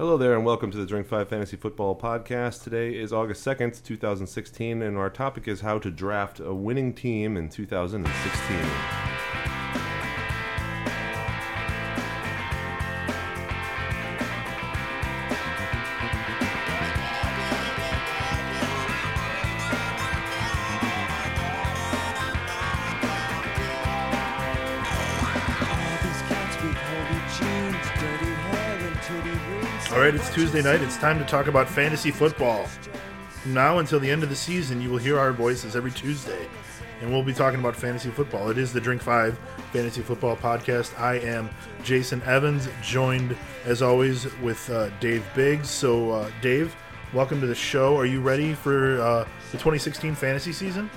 Hello there, and welcome to the Drink 5 Fantasy Football Podcast. Today is August 2nd, 2016, and our topic is how to draft a winning team in 2016. Tuesday night. It's time to talk about fantasy football. From now until the end of the season, you will hear our voices every Tuesday, and we'll be talking about fantasy football. It is the Drink Five Fantasy Football Podcast. I am Jason Evans, joined as always with uh, Dave Biggs. So, uh, Dave, welcome to the show. Are you ready for uh, the 2016 fantasy season?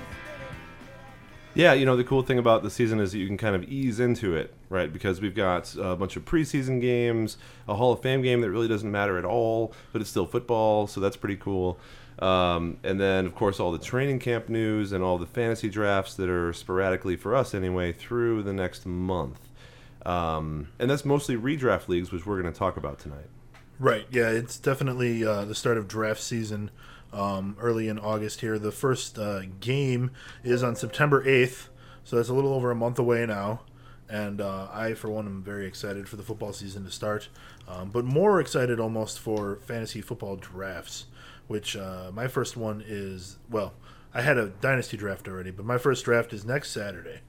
Yeah, you know, the cool thing about the season is that you can kind of ease into it, right? Because we've got a bunch of preseason games, a Hall of Fame game that really doesn't matter at all, but it's still football, so that's pretty cool. Um, and then, of course, all the training camp news and all the fantasy drafts that are sporadically, for us anyway, through the next month. Um, and that's mostly redraft leagues, which we're going to talk about tonight. Right. Yeah, it's definitely uh, the start of draft season um, early in August here. The first uh, game is on September 8th, so that's a little over a month away now. And uh, I, for one, am very excited for the football season to start, um, but more excited almost for fantasy football drafts, which uh, my first one is, well, I had a dynasty draft already, but my first draft is next Saturday,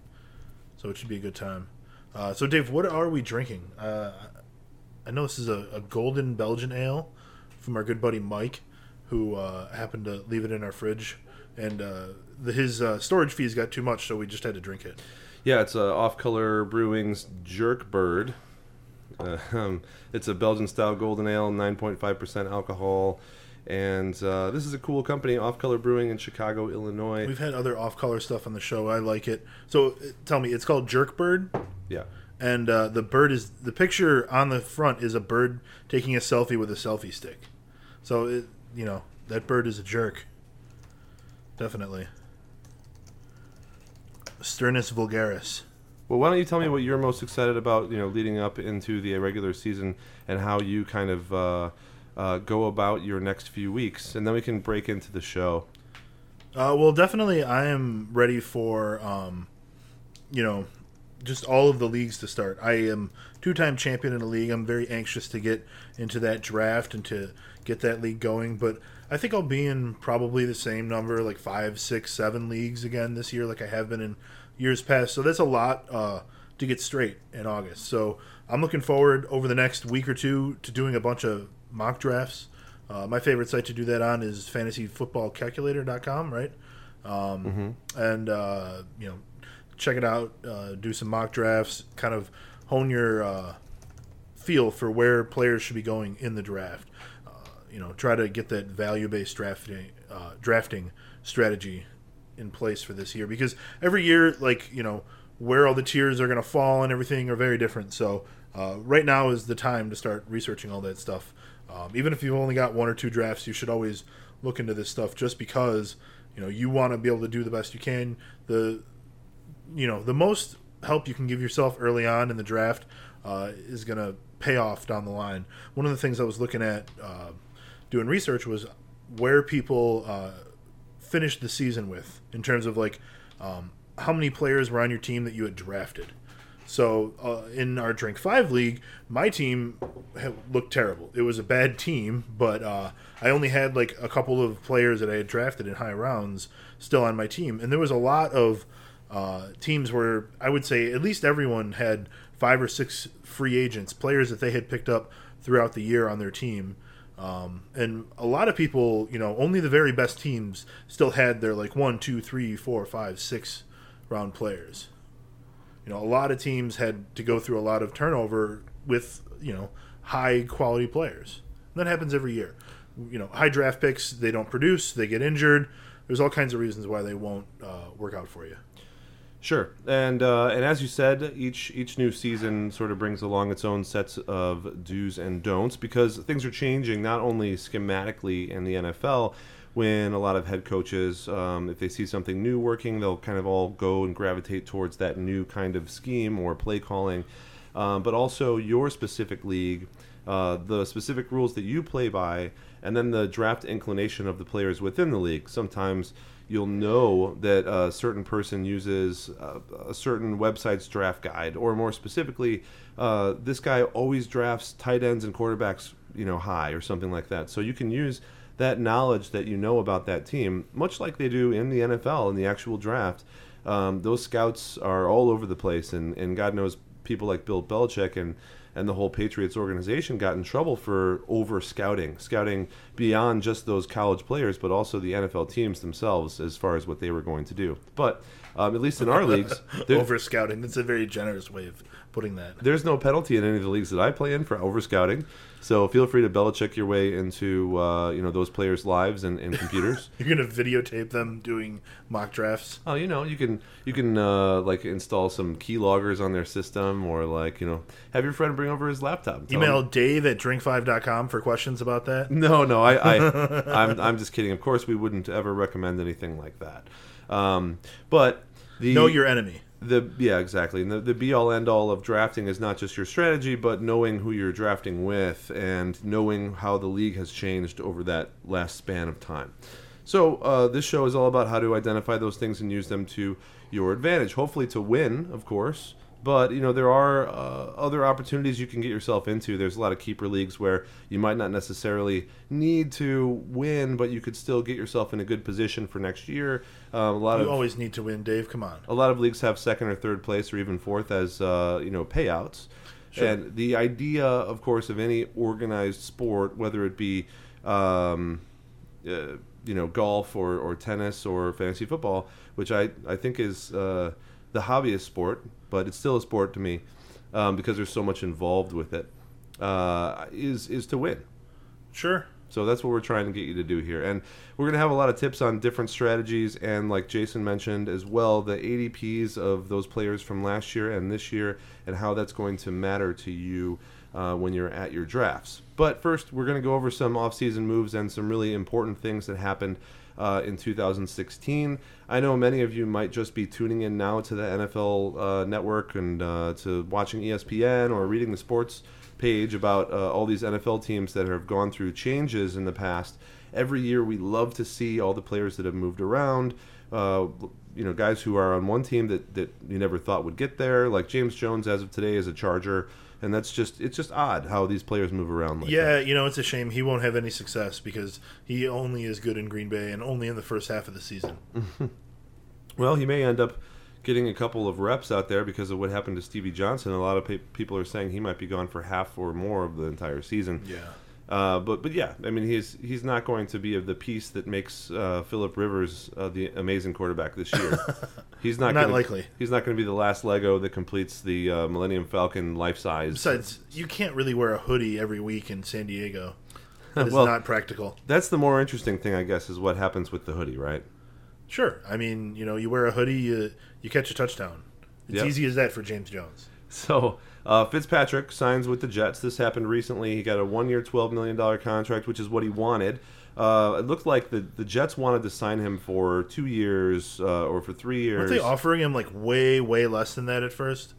so it should be a good time. Uh, so, Dave, what are we drinking? Uh, I know this is a, a golden Belgian ale from our good buddy Mike who uh, happened to leave it in our fridge, and uh, the, his storage fees got too much, so we just had to drink it. Yeah, it's uh, Off Color Brewing's Jerk Bird. Uh, um, it's a Belgian style golden ale, 9.5% alcohol. And uh, this is a cool company, Off Color Brewing in Chicago, Illinois. We've had other off color stuff on the show. I like it. So uh, tell me, it's called Jerk Bird, Yeah. and uh, the bird is the picture on the front is a bird taking a selfie with a selfie stick. So it, you know that bird is a jerk. Definitely. Sturnus vulgaris. Well, why don't you tell me what you're most excited about, you know, leading up into the regular season and how you kind of uh, uh, go about your next few weeks, and then we can break into the show. Uh, well, definitely, I am ready for, um, you know, just all of the leagues to start. I am two-time champion in a league. I'm very anxious to get into that draft and to get that league going. But I think I'll be in probably the same number, like five, six, seven leagues again this year, like I have been in years past. So that's a lot uh, to get straight in August. So I'm looking forward over the next week or two to doing a bunch of mock drafts. Uh, my favorite site to do that on is fantasyfootballcalculator.com, right? Um, And, uh, you know, check it out, uh, do some mock drafts, kind of hone your uh, feel for where players should be going in the draft. Uh, you know, try to get that value based drafting, uh, drafting strategy in place for this year because every year, like, you know, where all the tiers are going to fall and everything are very different. So, uh, right now is the time to start researching all that stuff. Um, even if you've only got one or two drafts, you should always look into this stuff just because you know you want to be able to do the best you can. The you know the most help you can give yourself early on in the draft uh, is going to pay off down the line. One of the things I was looking at uh, doing research was where people uh, finished the season with in terms of like um, how many players were on your team that you had drafted. So uh, in our Drink Five league, my team looked terrible. It was a bad team, but uh, I only had like a couple of players that I had drafted in high rounds still on my team, and there was a lot of uh, teams where I would say at least everyone had five or six free agents, players that they had picked up throughout the year on their team. Um, and a lot of people, you know, only the very best teams still had their like one, two, three, four, five, six round players. You know, a lot of teams had to go through a lot of turnover with, you know, high quality players. And that happens every year. You know, high draft picks, they don't produce, they get injured. There's all kinds of reasons why they won't uh, work out for you. Sure, and uh, and as you said, each each new season sort of brings along its own sets of do's and don'ts because things are changing not only schematically in the NFL. When a lot of head coaches, um, if they see something new working, they'll kind of all go and gravitate towards that new kind of scheme or play calling. Um, but also your specific league, uh, the specific rules that you play by, and then the draft inclination of the players within the league. Sometimes you'll know that a certain person uses a, a certain website's draft guide, or more specifically, uh, this guy always drafts tight ends and quarterbacks, you know, high or something like that. So you can use that knowledge that you know about that team, much like they do in the NFL in the actual draft. Um, those scouts are all over the place, and, and God knows people like Bill Belichick and and the whole Patriots organization got in trouble for over scouting, scouting beyond just those college players, but also the NFL teams themselves as far as what they were going to do. But um, at least in our leagues, over scouting. That's a very generous way of putting that. There's no penalty in any of the leagues that I play in for over scouting. So feel free to Belichick your way into uh, you know those players' lives and, and computers. You're gonna videotape them doing mock drafts. Oh, you know you can you can uh, like install some key loggers on their system, or like you know have your friend bring over his laptop. Email him. Dave at drink5.com for questions about that. No, no, I, I I'm I'm just kidding. Of course, we wouldn't ever recommend anything like that. Um, but the, know your enemy the yeah exactly. And the, the be all end all of drafting is not just your strategy but knowing who you're drafting with and knowing how the league has changed over that last span of time. So uh, this show is all about how to identify those things and use them to your advantage hopefully to win of course but you know there are uh, other opportunities you can get yourself into. There's a lot of keeper leagues where you might not necessarily need to win, but you could still get yourself in a good position for next year. Uh, a lot you of always need to win, Dave. Come on. A lot of leagues have second or third place or even fourth as uh, you know payouts. Sure. And the idea, of course, of any organized sport, whether it be um, uh, you know golf or, or tennis or fantasy football, which I I think is uh, the hobbyist sport but it's still a sport to me um, because there's so much involved with it. Uh, is is to win. Sure. So that's what we're trying to get you to do here, and we're going to have a lot of tips on different strategies, and like Jason mentioned as well, the ADPs of those players from last year and this year, and how that's going to matter to you uh, when you're at your drafts. But first, we're going to go over some off-season moves and some really important things that happened uh, in 2016. I know many of you might just be tuning in now to the NFL uh, network and uh, to watching ESPN or reading the sports page about uh, all these NFL teams that have gone through changes in the past. Every year, we love to see all the players that have moved around. Uh, you know, guys who are on one team that, that you never thought would get there, like James Jones, as of today, is a Charger and that's just it's just odd how these players move around. Like yeah, that. you know, it's a shame he won't have any success because he only is good in Green Bay and only in the first half of the season. well, he may end up getting a couple of reps out there because of what happened to Stevie Johnson. A lot of pe- people are saying he might be gone for half or more of the entire season. Yeah. Uh, but but yeah, I mean he's he's not going to be of the piece that makes uh, Philip Rivers uh, the amazing quarterback this year. He's not not gonna, likely. He's not going to be the last Lego that completes the uh, Millennium Falcon life size. Besides, you can't really wear a hoodie every week in San Diego. That is well, not practical. That's the more interesting thing, I guess, is what happens with the hoodie, right? Sure. I mean, you know, you wear a hoodie, you, you catch a touchdown. It's yep. easy as that for James Jones. So uh, Fitzpatrick signs with the Jets. This happened recently. He got a one-year, twelve million dollar contract, which is what he wanted. Uh, it looked like the, the Jets wanted to sign him for two years uh, or for three years. Weren't they offering him like way, way less than that at first?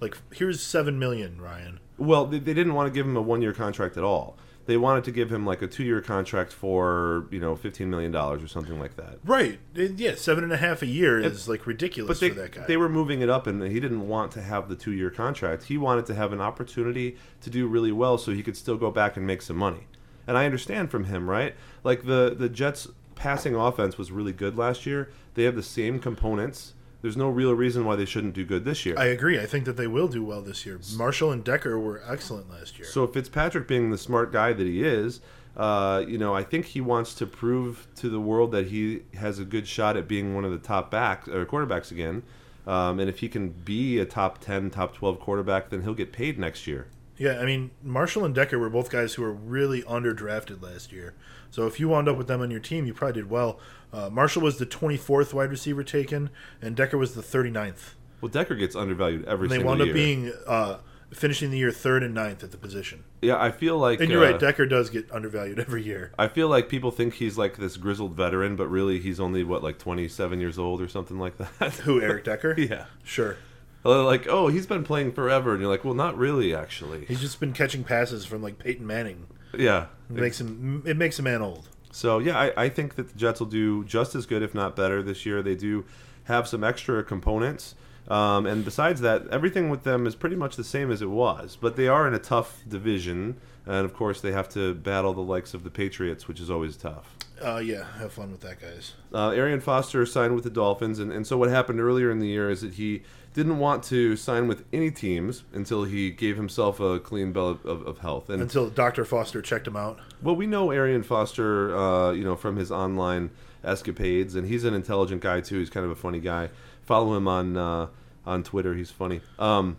Like, here's seven million, Ryan. Well, they, they didn't want to give him a one-year contract at all they wanted to give him like a two year contract for you know fifteen million dollars or something like that. Right. Yeah, seven and a half a year is like ridiculous they, for that guy. They were moving it up, and he didn't want to have the two year contract. He wanted to have an opportunity to do really well, so he could still go back and make some money. And I understand from him, right? Like the the Jets passing offense was really good last year. They have the same components there's no real reason why they shouldn't do good this year. I agree. I think that they will do well this year. Marshall and Decker were excellent last year. So Fitzpatrick, being the smart guy that he is, uh, you know, I think he wants to prove to the world that he has a good shot at being one of the top backs or quarterbacks again. Um, and if he can be a top 10, top 12 quarterback, then he'll get paid next year. Yeah, I mean, Marshall and Decker were both guys who were really underdrafted last year. So if you wound up with them on your team, you probably did well. Uh, Marshall was the 24th wide receiver taken, and Decker was the 39th. Well, Decker gets undervalued every. Single year. And they wound up being uh, finishing the year third and ninth at the position. Yeah, I feel like. And you're uh, right, Decker does get undervalued every year. I feel like people think he's like this grizzled veteran, but really he's only what like 27 years old or something like that. Who Eric Decker? yeah, sure. like, oh, he's been playing forever, and you're like, well, not really, actually. He's just been catching passes from like Peyton Manning. Yeah, It makes him it makes a man old. So yeah, I, I think that the Jets will do just as good, if not better, this year. They do have some extra components, um, and besides that, everything with them is pretty much the same as it was. But they are in a tough division, and of course they have to battle the likes of the Patriots, which is always tough. Uh, yeah, have fun with that, guys. Uh, Arian Foster signed with the Dolphins, and, and so what happened earlier in the year is that he didn't want to sign with any teams until he gave himself a clean bill of, of, of health. And Until Dr. Foster checked him out. well, we know Arian Foster, uh, you know, from his online escapades, and he's an intelligent guy too. He's kind of a funny guy. Follow him on uh, on Twitter. He's funny. Um,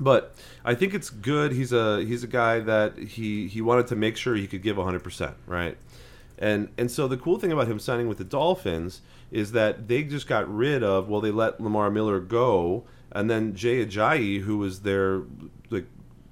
but I think it's good. He's a he's a guy that he he wanted to make sure he could give 100 percent, right? And and so the cool thing about him signing with the Dolphins is that they just got rid of well they let Lamar Miller go and then Jay Ajayi who was their like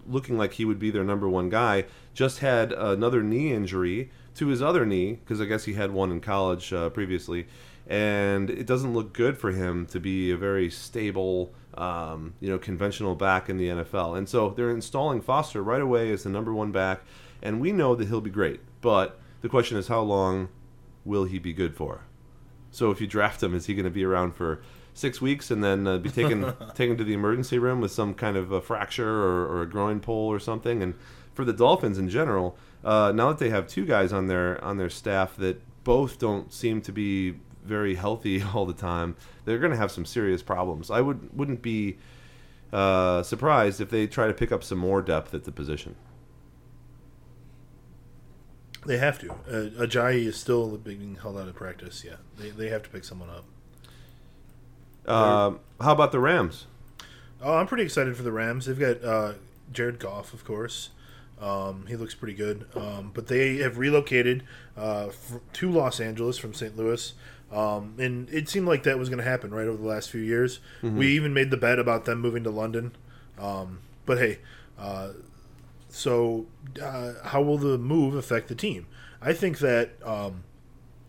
looking like he would be their number one guy just had another knee injury to his other knee because I guess he had one in college uh, previously and it doesn't look good for him to be a very stable um, you know conventional back in the NFL and so they're installing Foster right away as the number one back and we know that he'll be great but the question is, how long will he be good for? So if you draft him, is he going to be around for six weeks and then uh, be taken taken to the emergency room with some kind of a fracture or, or a groin pull or something? And for the Dolphins in general, uh, now that they have two guys on their on their staff that both don't seem to be very healthy all the time, they're going to have some serious problems. I would wouldn't be uh, surprised if they try to pick up some more depth at the position. They have to. Uh, Ajayi is still being held out of practice. Yeah, they, they have to pick someone up. Um, how about the Rams? Oh, I'm pretty excited for the Rams. They've got uh, Jared Goff, of course. Um, he looks pretty good. Um, but they have relocated uh, f- to Los Angeles from St. Louis. Um, and it seemed like that was going to happen right over the last few years. We even made the bet about them moving to London. Um, but hey, uh, so uh, how will the move affect the team? I think that um,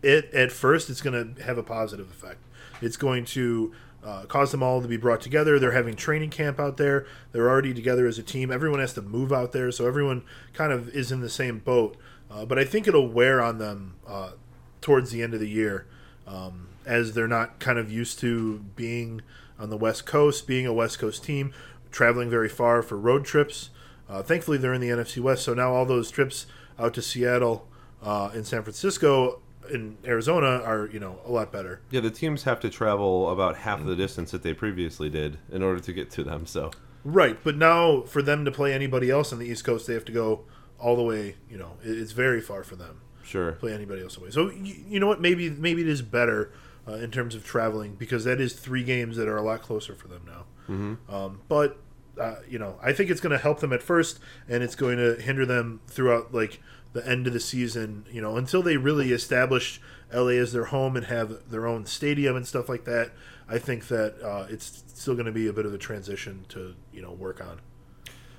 it at first it's going to have a positive effect. It's going to uh, cause them all to be brought together. They're having training camp out there. They're already together as a team. Everyone has to move out there, so everyone kind of is in the same boat. Uh, but I think it'll wear on them uh, towards the end of the year, um, as they're not kind of used to being on the West Coast, being a West Coast team, traveling very far for road trips. Uh, thankfully, they're in the NFC West, so now all those trips out to Seattle uh, and San Francisco in Arizona are you know a lot better. Yeah, the teams have to travel about half the distance that they previously did in order to get to them. So Right, but now for them to play anybody else on the East Coast, they have to go all the way. You know, it's very far for them sure, play anybody else away. So you, you know what? Maybe maybe it is better uh, in terms of traveling because that is three games that are a lot closer for them now. Mm-hmm. Um, but uh, you know, I think it's going to help them at first, and it's going to hinder them throughout like the end of the season. You know, until they really establish LA as their home and have their own stadium and stuff like that. I think that uh, it's still going to be a bit of a transition to you know work on.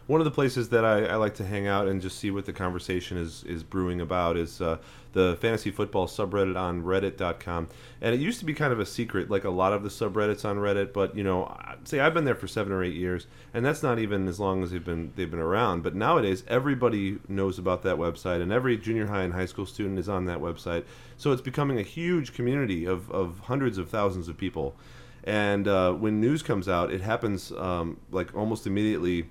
One of the places that I, I like to hang out and just see what the conversation is is brewing about is uh, the fantasy football subreddit on Reddit.com. And it used to be kind of a secret, like a lot of the subreddits on Reddit. But you know, say I've been there for seven or eight years, and that's not even as long as they've been they've been around. But nowadays, everybody knows about that website, and every junior high and high school student is on that website. So it's becoming a huge community of, of hundreds of thousands of people. And uh, when news comes out, it happens um, like almost immediately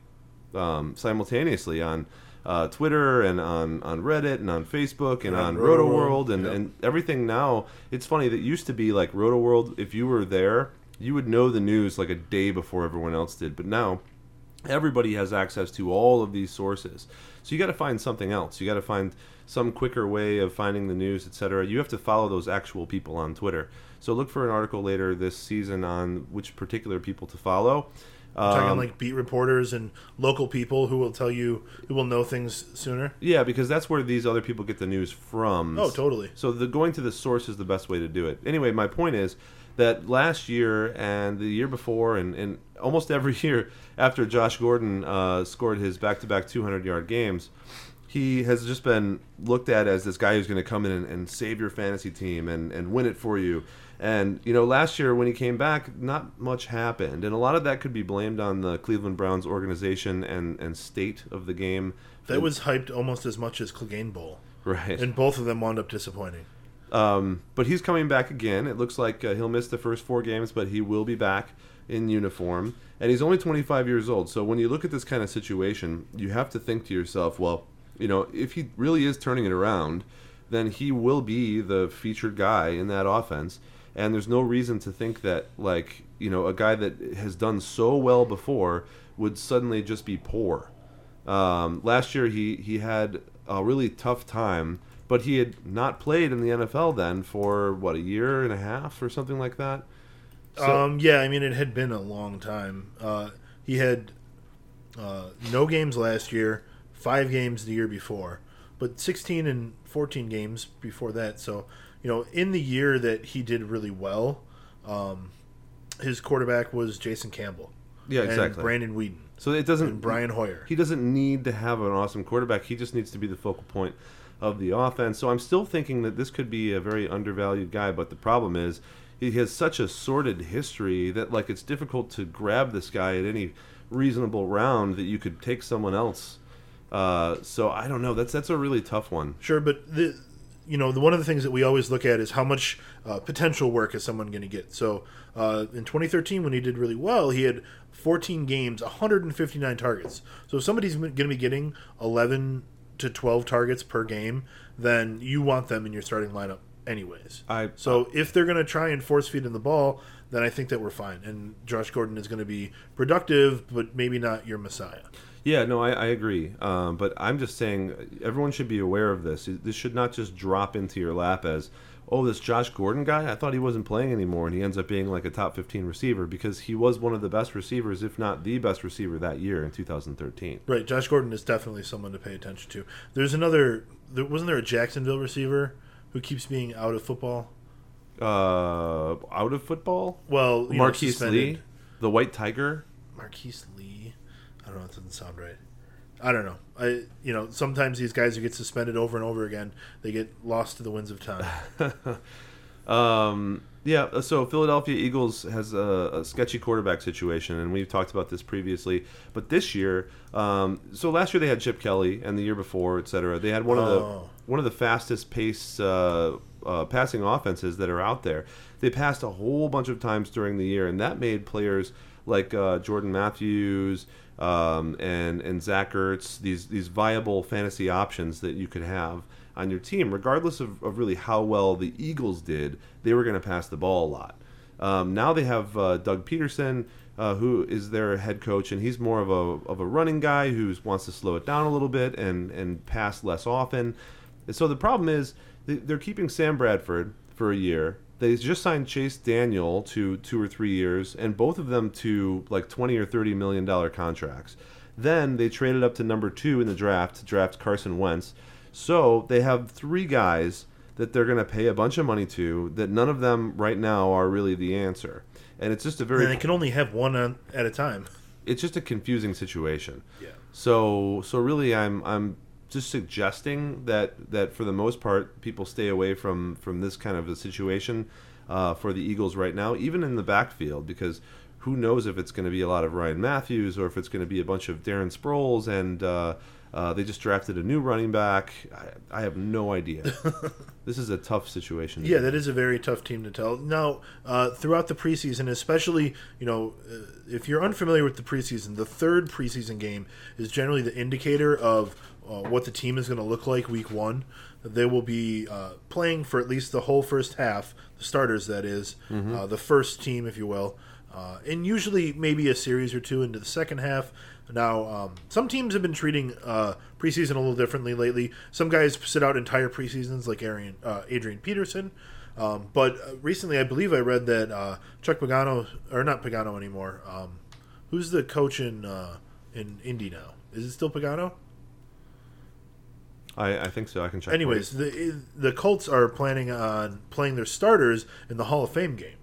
um, simultaneously on uh, Twitter and on, on Reddit and on Facebook and Yeah, on Roto World, and, and everything now. It's funny that used to be like Roto World. If you were there, you would know the news like a day before everyone else did. But now, everybody has access to all of these sources. So you got to find something else. You got to find some quicker way of finding the news, etc. You have to follow those actual people on Twitter. So look for an article later this season on which particular people to follow. Talking Um, like beat reporters and local people who will tell you who will know things sooner. Yeah, because that's where these other people get the news from. Oh, totally. So the going to the source is the best way to do it. Anyway, my point is that last year and the year before, and, and almost every year after Josh Gordon uh, scored his back-to-back 200-yard games, he has just been looked at as this guy who's going to come in and, and save your fantasy team and, and win it for you. And you know, last year when he came back, not much happened, and a lot of that could be blamed on the Cleveland Browns organization and, and state of the game. That was hyped almost as much as Clegane Bowl, right, and both of them wound up disappointing. Um, but he's coming back again. It looks like uh, he'll miss the first four games, but he will be back in uniform. And he's only 25 years old. So when you look at this kind of situation, you have to think to yourself, well, you know, if he really is turning it around, then he will be the featured guy in that offense. And there's no reason to think that, like, you know, a guy that has done so well before would suddenly just be poor. Um, last year, he, he had a really tough time but he had not played in the NFL then for what a year and a half or something like that. So, um, yeah, I mean it had been a long time. Uh, he had uh, no games last year, five games the year before, but 16 and 14 games before that. So you know, in the year that he did really well, um, his quarterback was Jason Campbell. Yeah, exactly. Brandon Weeden. So it doesn't and Brian Hoyer. He doesn't need to have an awesome quarterback. He just needs to be the focal point of the offense. So I'm still thinking that this could be a very undervalued guy, but the problem is he has such a sordid history that like it's difficult to grab this guy at any reasonable round that you could take someone else. Uh, so I don't know. That's that's a really tough one. Sure, but the you know the one of the things that we always look at is how much uh, potential work is someone going to get. So uh, in 2013, when he did really well, he had 14 games, 159 targets. So if somebody's going to be getting 11 to 12 targets per game, then you want them in your starting lineup anyways. I so if they're going to try and force feed in the ball, then I think that we're fine. And Josh Gordon is going to be productive, but maybe not your messiah. Yeah, no, I, I agree. Um, but I'm just saying everyone should be aware of this. This should not just drop into your lap as oh, this Josh Gordon guy, I thought he wasn't playing anymore, and he ends up being like a top 15 receiver because he was one of the best receivers, if not the best receiver that year in 2013. Right, Josh Gordon is definitely someone to pay attention to. There's another, there, wasn't there a Jacksonville receiver who keeps being out of football? Uh, out of football? Well, Marquise Lee, the White Tiger. Marquise Lee, don't know. It doesn't sound right. I don't know. I you know sometimes these guys who get suspended over and over again, they get lost to the winds of time. um, yeah. So Philadelphia Eagles has a, a, sketchy quarterback situation, and we've talked about this previously. But this year, um, so last year they had Chip Kelly, and the year before, et cetera, they had one of the oh. one of the fastest pace uh, uh, passing offenses that are out there. They passed a whole bunch of times during the year, and that made players like uh, Jordan Matthews um, and and Zach Ertz, these these viable fantasy options that you could have on your team, regardless of, of really how well the Eagles did, they were going to pass the ball a lot. Um, now they have uh, Doug Pederson, uh, who is their head coach, and he's more of a of a running guy who wants to slow it down a little bit and and pass less often. And so the problem is they're keeping Sam Bradford for a year they just signed Chase Daniel to two or three years, and both of them to like twenty or thirty million dollar contracts. Then they traded up to number two in the draft to draft Carson Wentz. So they have three guys that they're going to pay a bunch of money to. That none of them right now are really the answer, and it's just a very. And they can only have one at a time. It's just a confusing situation. Yeah. So so really, I'm I'm just suggesting that that for the most part people stay away from from this kind of a situation uh, for the Eagles right now, even in the backfield, because who knows if it's going to be a lot of Ryan Mathews or if it's going to be a bunch of Darren Sproles and uh, uh, they just drafted a new running back. I, I have no idea. this is a tough situation. Yeah, that is a very tough team to tell. Now, uh, throughout the preseason, especially you know, uh, if you're unfamiliar with the preseason, the third preseason game is generally the indicator of uh, what the team is going to look like week one. They will be uh, playing for at least the whole first half, the starters, that is, mm-hmm. uh, the first team, if you will. Uh, and usually maybe a series or two into the second half. Now, um, some teams have been treating uh, preseason a little differently lately. Some guys sit out entire preseasons, like Arian, uh, Adrian Peterson. Um, but recently, I believe I read that Chuck Pagano, or not Pagano anymore. Um, who's the coach in in Indy now? Is it still Pagano? I, I think so. I can check. Anyways, the the Colts are planning on playing their starters in the Hall of Fame game,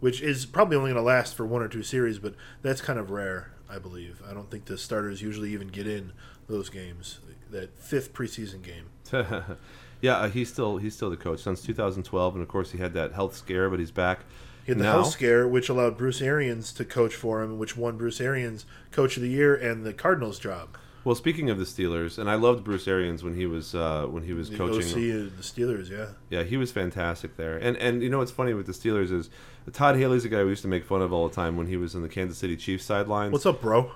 which is probably only going to last for one or two series, but that's kind of rare, I believe. I don't think the starters usually even get in those games. That fifth preseason game. yeah, uh, he's still he's still the coach since 2012, and of course he had that health scare, but he's back. He had the now. health scare, which allowed Bruce Arians to coach for him, which won Bruce Arians Coach of the Year and the Cardinals job. Well, speaking of the Steelers, and I loved Bruce Arians when he was uh, when he was The coaching. OC the Steelers, yeah. Yeah, he was fantastic there. And and you know what's funny with the Steelers is Todd Haley's a guy we used to make fun of all the time when he was in the Kansas City Chiefs sidelines. What's up, bro?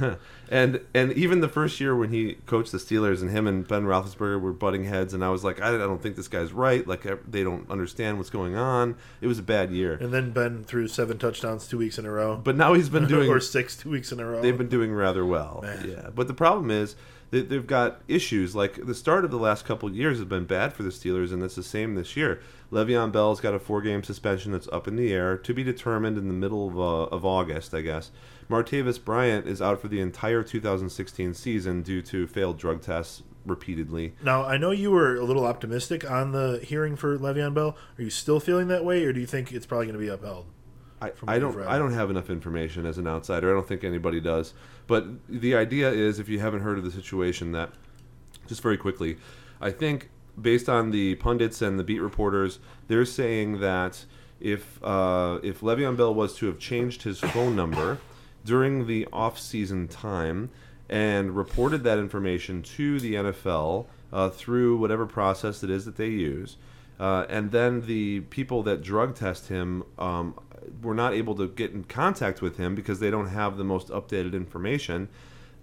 and and even the first year when he coached the Steelers and him and Ben Roethlisberger were butting heads, and I was like, I, I don't think this guy's right. Like they don't understand what's going on. It was a bad year. And then Ben threw seven touchdowns two weeks in a row. But now he's been doing or six two weeks in a row. they've been doing rather well. Man. Yeah, but the problem is they, they've got issues. Like the start of the last couple years has been bad for the Steelers, and it's the same this year. Le'Veon Bell's got a four-game suspension that's up in the air to be determined in the middle of, uh, of August, I guess. Martavis Bryant is out for the entire 2016 season due to failed drug tests repeatedly. Now I know you were a little optimistic on the hearing for Le'Veon Bell. Are you still feeling that way, or do you think it's probably going to be upheld? I, From I don't. I don't have enough information as an outsider. I don't think anybody does. But the idea is, if you haven't heard of the situation, that just very quickly, I think based on the pundits and the beat reporters, they're saying that if uh, if Le'Veon Bell was to have changed his phone number during the off-season time and reported that information to the NFL uh, through whatever process it is that they use, uh, and then the people that drug test him um, were not able to get in contact with him because they don't have the most updated information,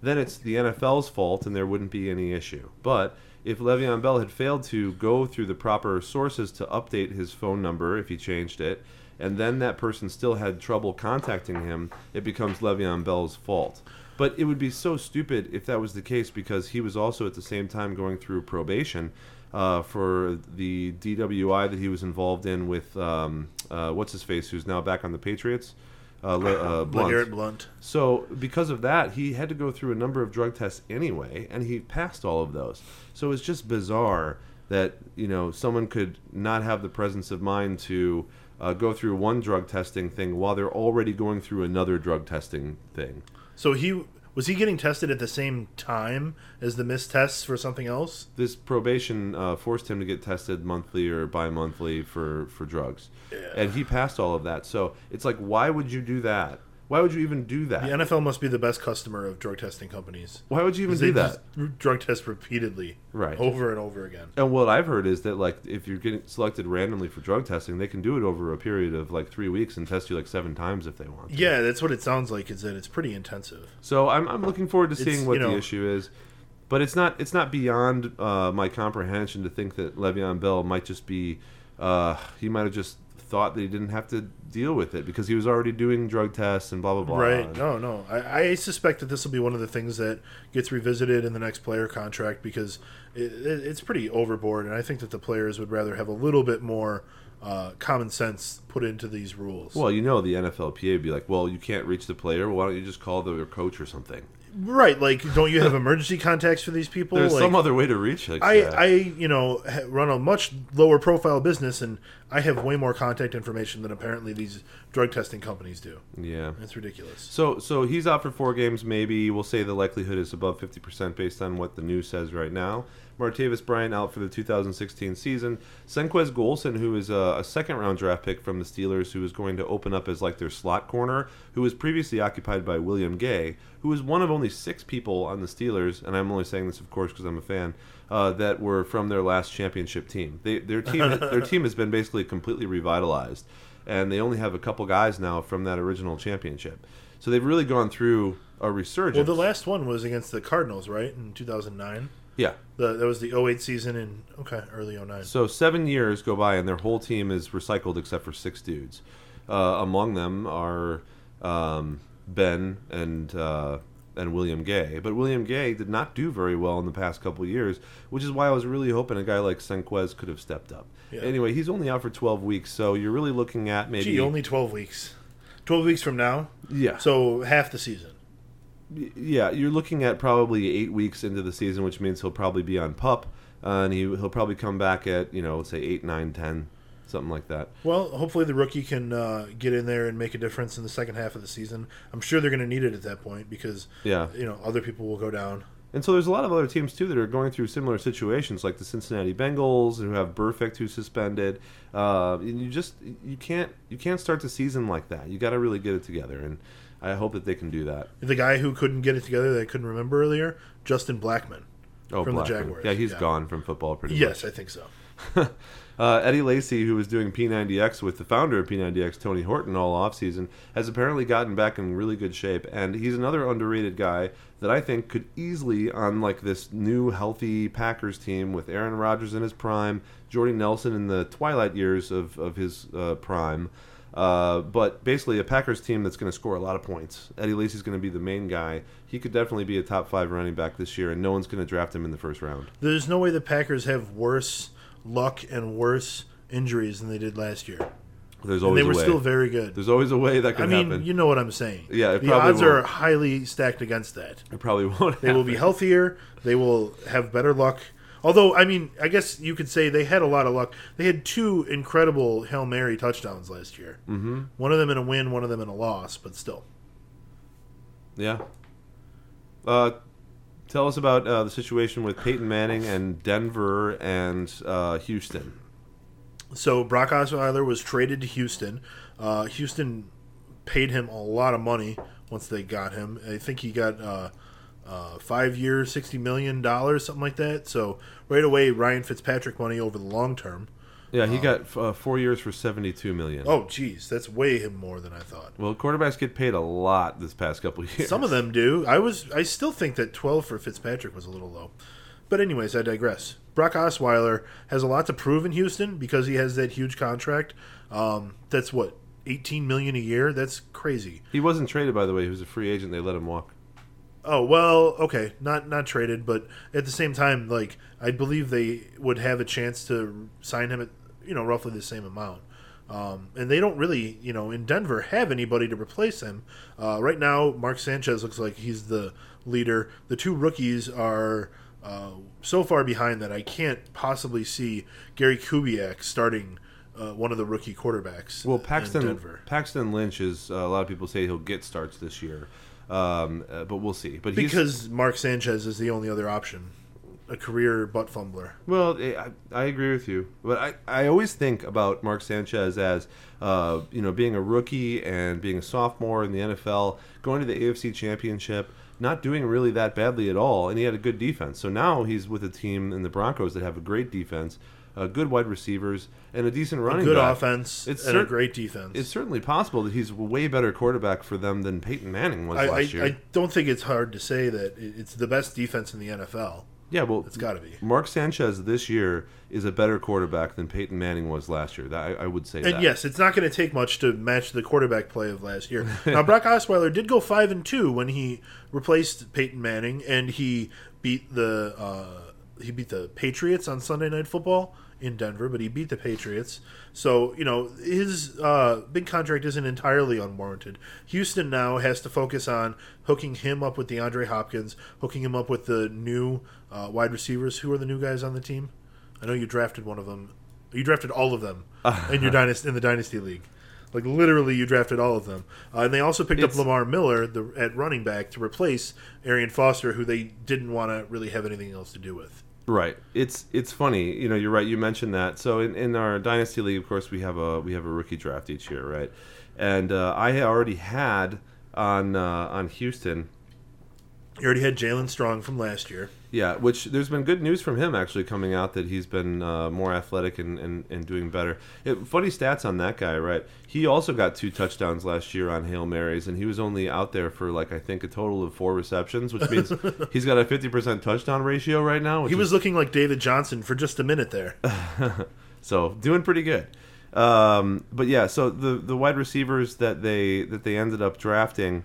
then it's the NFL's fault and there wouldn't be any issue. But if Le'Veon Bell had failed to go through the proper sources to update his phone number if he changed it, and then that person still had trouble contacting him, it becomes Le'Veon Bell's fault. But it would be so stupid if that was the case because he was also at the same time going through probation uh, for the DWI that he was involved in with um, uh, what's his face, who's now back on the Patriots. Uh, Le, uh, Blount. Blount. So because of that, he had to go through a number of drug tests anyway, and he passed all of those. So it's just bizarre that you know someone could not have the presence of mind to uh, go through one drug testing thing while they're already going through another drug testing thing. So he was he getting tested at the same time as the missed tests for something else? This probation uh, forced him to get tested monthly or bi-monthly for for drugs, and he passed all of that. So it's like, why would you do that? Why would you even do that? The NFL must be the best customer of drug testing companies. Why would you even do they that? just drug test repeatedly, Right. over and over again. And what I've heard is that like if you're getting selected randomly for drug testing, they can do it over a period of like three weeks and test you like seven times if they want. to. Yeah, that's what it sounds like. Is that it's pretty intensive. So I'm, I'm looking forward to It's, seeing what you know- the issue is, but it's not it's not beyond uh, my comprehension to think that Le'Veon Bell might just be uh, he might have just thought that he didn't have to deal with it because he was already doing drug tests and blah blah blah. Right? No, no. I, I suspect that this will be one of the things that gets revisited in the next player contract because it, it, it's pretty overboard, and I think that the players would rather have a little bit more uh, common sense put into these rules. Well, you know the NFLPA would be like, well, you can't reach the player. Well, why don't you just call the coach or something? Right? Like, don't you have emergency contacts for these people? There's like, some other way to reach. Like I. I, you know, run a much lower profile business, and I have way more contact information than apparently these drug testing companies do. yeah. It's ridiculous. So so he's out for four games. Maybe we'll say the likelihood is above fifty percent based on what the news says right now. Martavis Bryant out for the 2016 season. Senquez Golson, who is a, a second round draft pick from the Steelers, who is going to open up as like their slot corner, who was previously occupied by William Gay, who is one of only six people on the Steelers, and I'm only saying this, of course, because I'm a fan. Uh, that were from their last championship team. They, their team, their team has been basically completely revitalized, and they only have a couple guys now from that original championship. So they've really gone through a resurgence. Well, the last one was against the Cardinals, right, in 2009. Yeah. The, that was the 08 season in okay early 09. So seven years go by, and their whole team is recycled except for six dudes. Uh, among them are um, Ben and uh, and William Gay. But William Gay did not do very well in the past couple years, which is why I was really hoping a guy like Senquez could have stepped up. Yeah. Anyway, he's only out for 12 weeks, so you're really looking at maybe Gee, only 12 weeks. 12 weeks from now, yeah. so half the season. Yeah, you're looking at probably eight weeks into the season, which means he'll probably be on pup, uh, and he he'll probably come back at you know say eight, nine, ten, something like that. Well, hopefully the rookie can uh, get in there and make a difference in the second half of the season. I'm sure they're going to need it at that point because Yeah. you know other people will go down. And so there's a lot of other teams too that are going through similar situations, like the Cincinnati Bengals, who have Burfict who's suspended. Uh, and you just you can't you can't start the season like that. You got to really get it together, and I hope that they can do that. The guy who couldn't get it together that I couldn't remember earlier, Justin Blackmon. Oh, From the Blackmon. Jaguars, Yeah, he's yeah. gone from football pretty Yes, I think so. uh, Eddie Lacy, who was doing P90X with the founder of P90X, Tony Horton, all offseason, has apparently gotten back in really good shape. And he's another underrated guy that I think could easily, on like this new healthy Packers team with Aaron Rodgers in his prime, Jordy Nelson in the twilight years of, of his uh, prime, uh, but basically, a Packers team that's going to score a lot of points. Eddie Lacy's going to be the main guy. He could definitely be a top five running back this year, and no one's going to draft him in the first round. There's no way the Packers have worse luck and worse injuries than they did last year. There's And always they were way. still very good. There's always a way that I mean, happen. you know what I'm saying. Yeah, the probably odds are won't. highly stacked against that. it probably won't. They will be healthier. They will have better luck. Although, I mean, I guess you could say they had a lot of luck. They had two incredible Hail Mary touchdowns last year. Mm-hmm. One of them in a win, one of them in a loss, but still. Yeah. Uh, tell us about uh, the situation with Peyton Manning and Denver and uh, Houston. So Brock Osweiler was traded to Houston. Uh, Houston paid him a lot of money once they got him. I think he got uh, five years, sixty million dollars, something like that. So right away, Ryan Fitzpatrick money over the long term. Yeah, he got uh, four years for seventy-two million. Oh, geez, that's way more than I thought. Well, quarterbacks get paid a lot this past couple of years. Some of them do. I was. I still think that twelve for Fitzpatrick was a little low. But anyways, I digress. Brock Osweiler has a lot to prove in Houston because he has that huge contract. Um, that's what eighteen million a year. That's crazy. He wasn't traded, by the way. He was a free agent. They let him walk. Oh well, okay, not not traded, but at the same time, like I believe they would have a chance to sign him at you know roughly the same amount. Um, and they don't really, you know, in Denver have anybody to replace him. Uh, right now, Mark Sanchez looks like he's the leader. The two rookies are uh, so far behind that I can't possibly see Gary Kubiak starting uh, one of the rookie quarterbacks. Well, in Paxton Denver. Paxton Lynch is uh, a lot of people say he'll get starts this year, um, uh, but we'll see. But because Mark Sanchez is the only other option, a career butt fumbler. Well, eh, I, I agree with you, but I, I always think about Mark Sanchez as uh, you know being a rookie and being a sophomore in the NFL, going to the AFC Championship, not doing really that badly at all, and he had a good defense. So now he's with a team in the Broncos that have a great defense, uh, good wide receivers, and a decent running Good back. offense It's and a great defense. It's certainly possible that he's a way better quarterback for them than Peyton Manning was I, I, last year. I don't think it's hard to say that it's the best defense in the NFL. yeah, well, It's got to be. Mark Sanchez this year is a better quarterback than Peyton Manning was last year. That I, I would say And that. yes, it's not going to take much to match the quarterback play of last year. now, Brock Osweiler did go five and two when he replaced Peyton Manning, and he beat the uh, he beat the Patriots on Sunday Night Football in Denver, but he beat the Patriots. So you know his uh, big contract isn't entirely unwarranted. Houston now has to focus on hooking him up with DeAndre Hopkins, hooking him up with the new uh, wide receivers. Who are the new guys on the team? I know you drafted one of them. You drafted all of them in your dynasty in the dynasty league. Like literally, you drafted all of them, uh, and they also picked It's- up Lamar Miller the, at running back to replace Arian Foster, who they didn't want to really have anything else to do with. Right. It's it's funny. You know, you're right. You mentioned that. So in, in our dynasty league, of course, we have a we have a rookie draft each year, right? And uh, I already had on uh, on Houston. You already had Jaelen Strong from last year. Yeah, which there's been good news from him actually coming out that he's been uh, more athletic and, and, and doing better. It, funny stats on that guy, right? He also got two touchdowns last year on Hail Marys, and he was only out there for like I think a total of four receptions, which means he's got a 50% touchdown ratio right now. Which He is was looking like David Johnson for just a minute there. So doing pretty good. Um, but yeah, so the the wide receivers that they that they ended up drafting.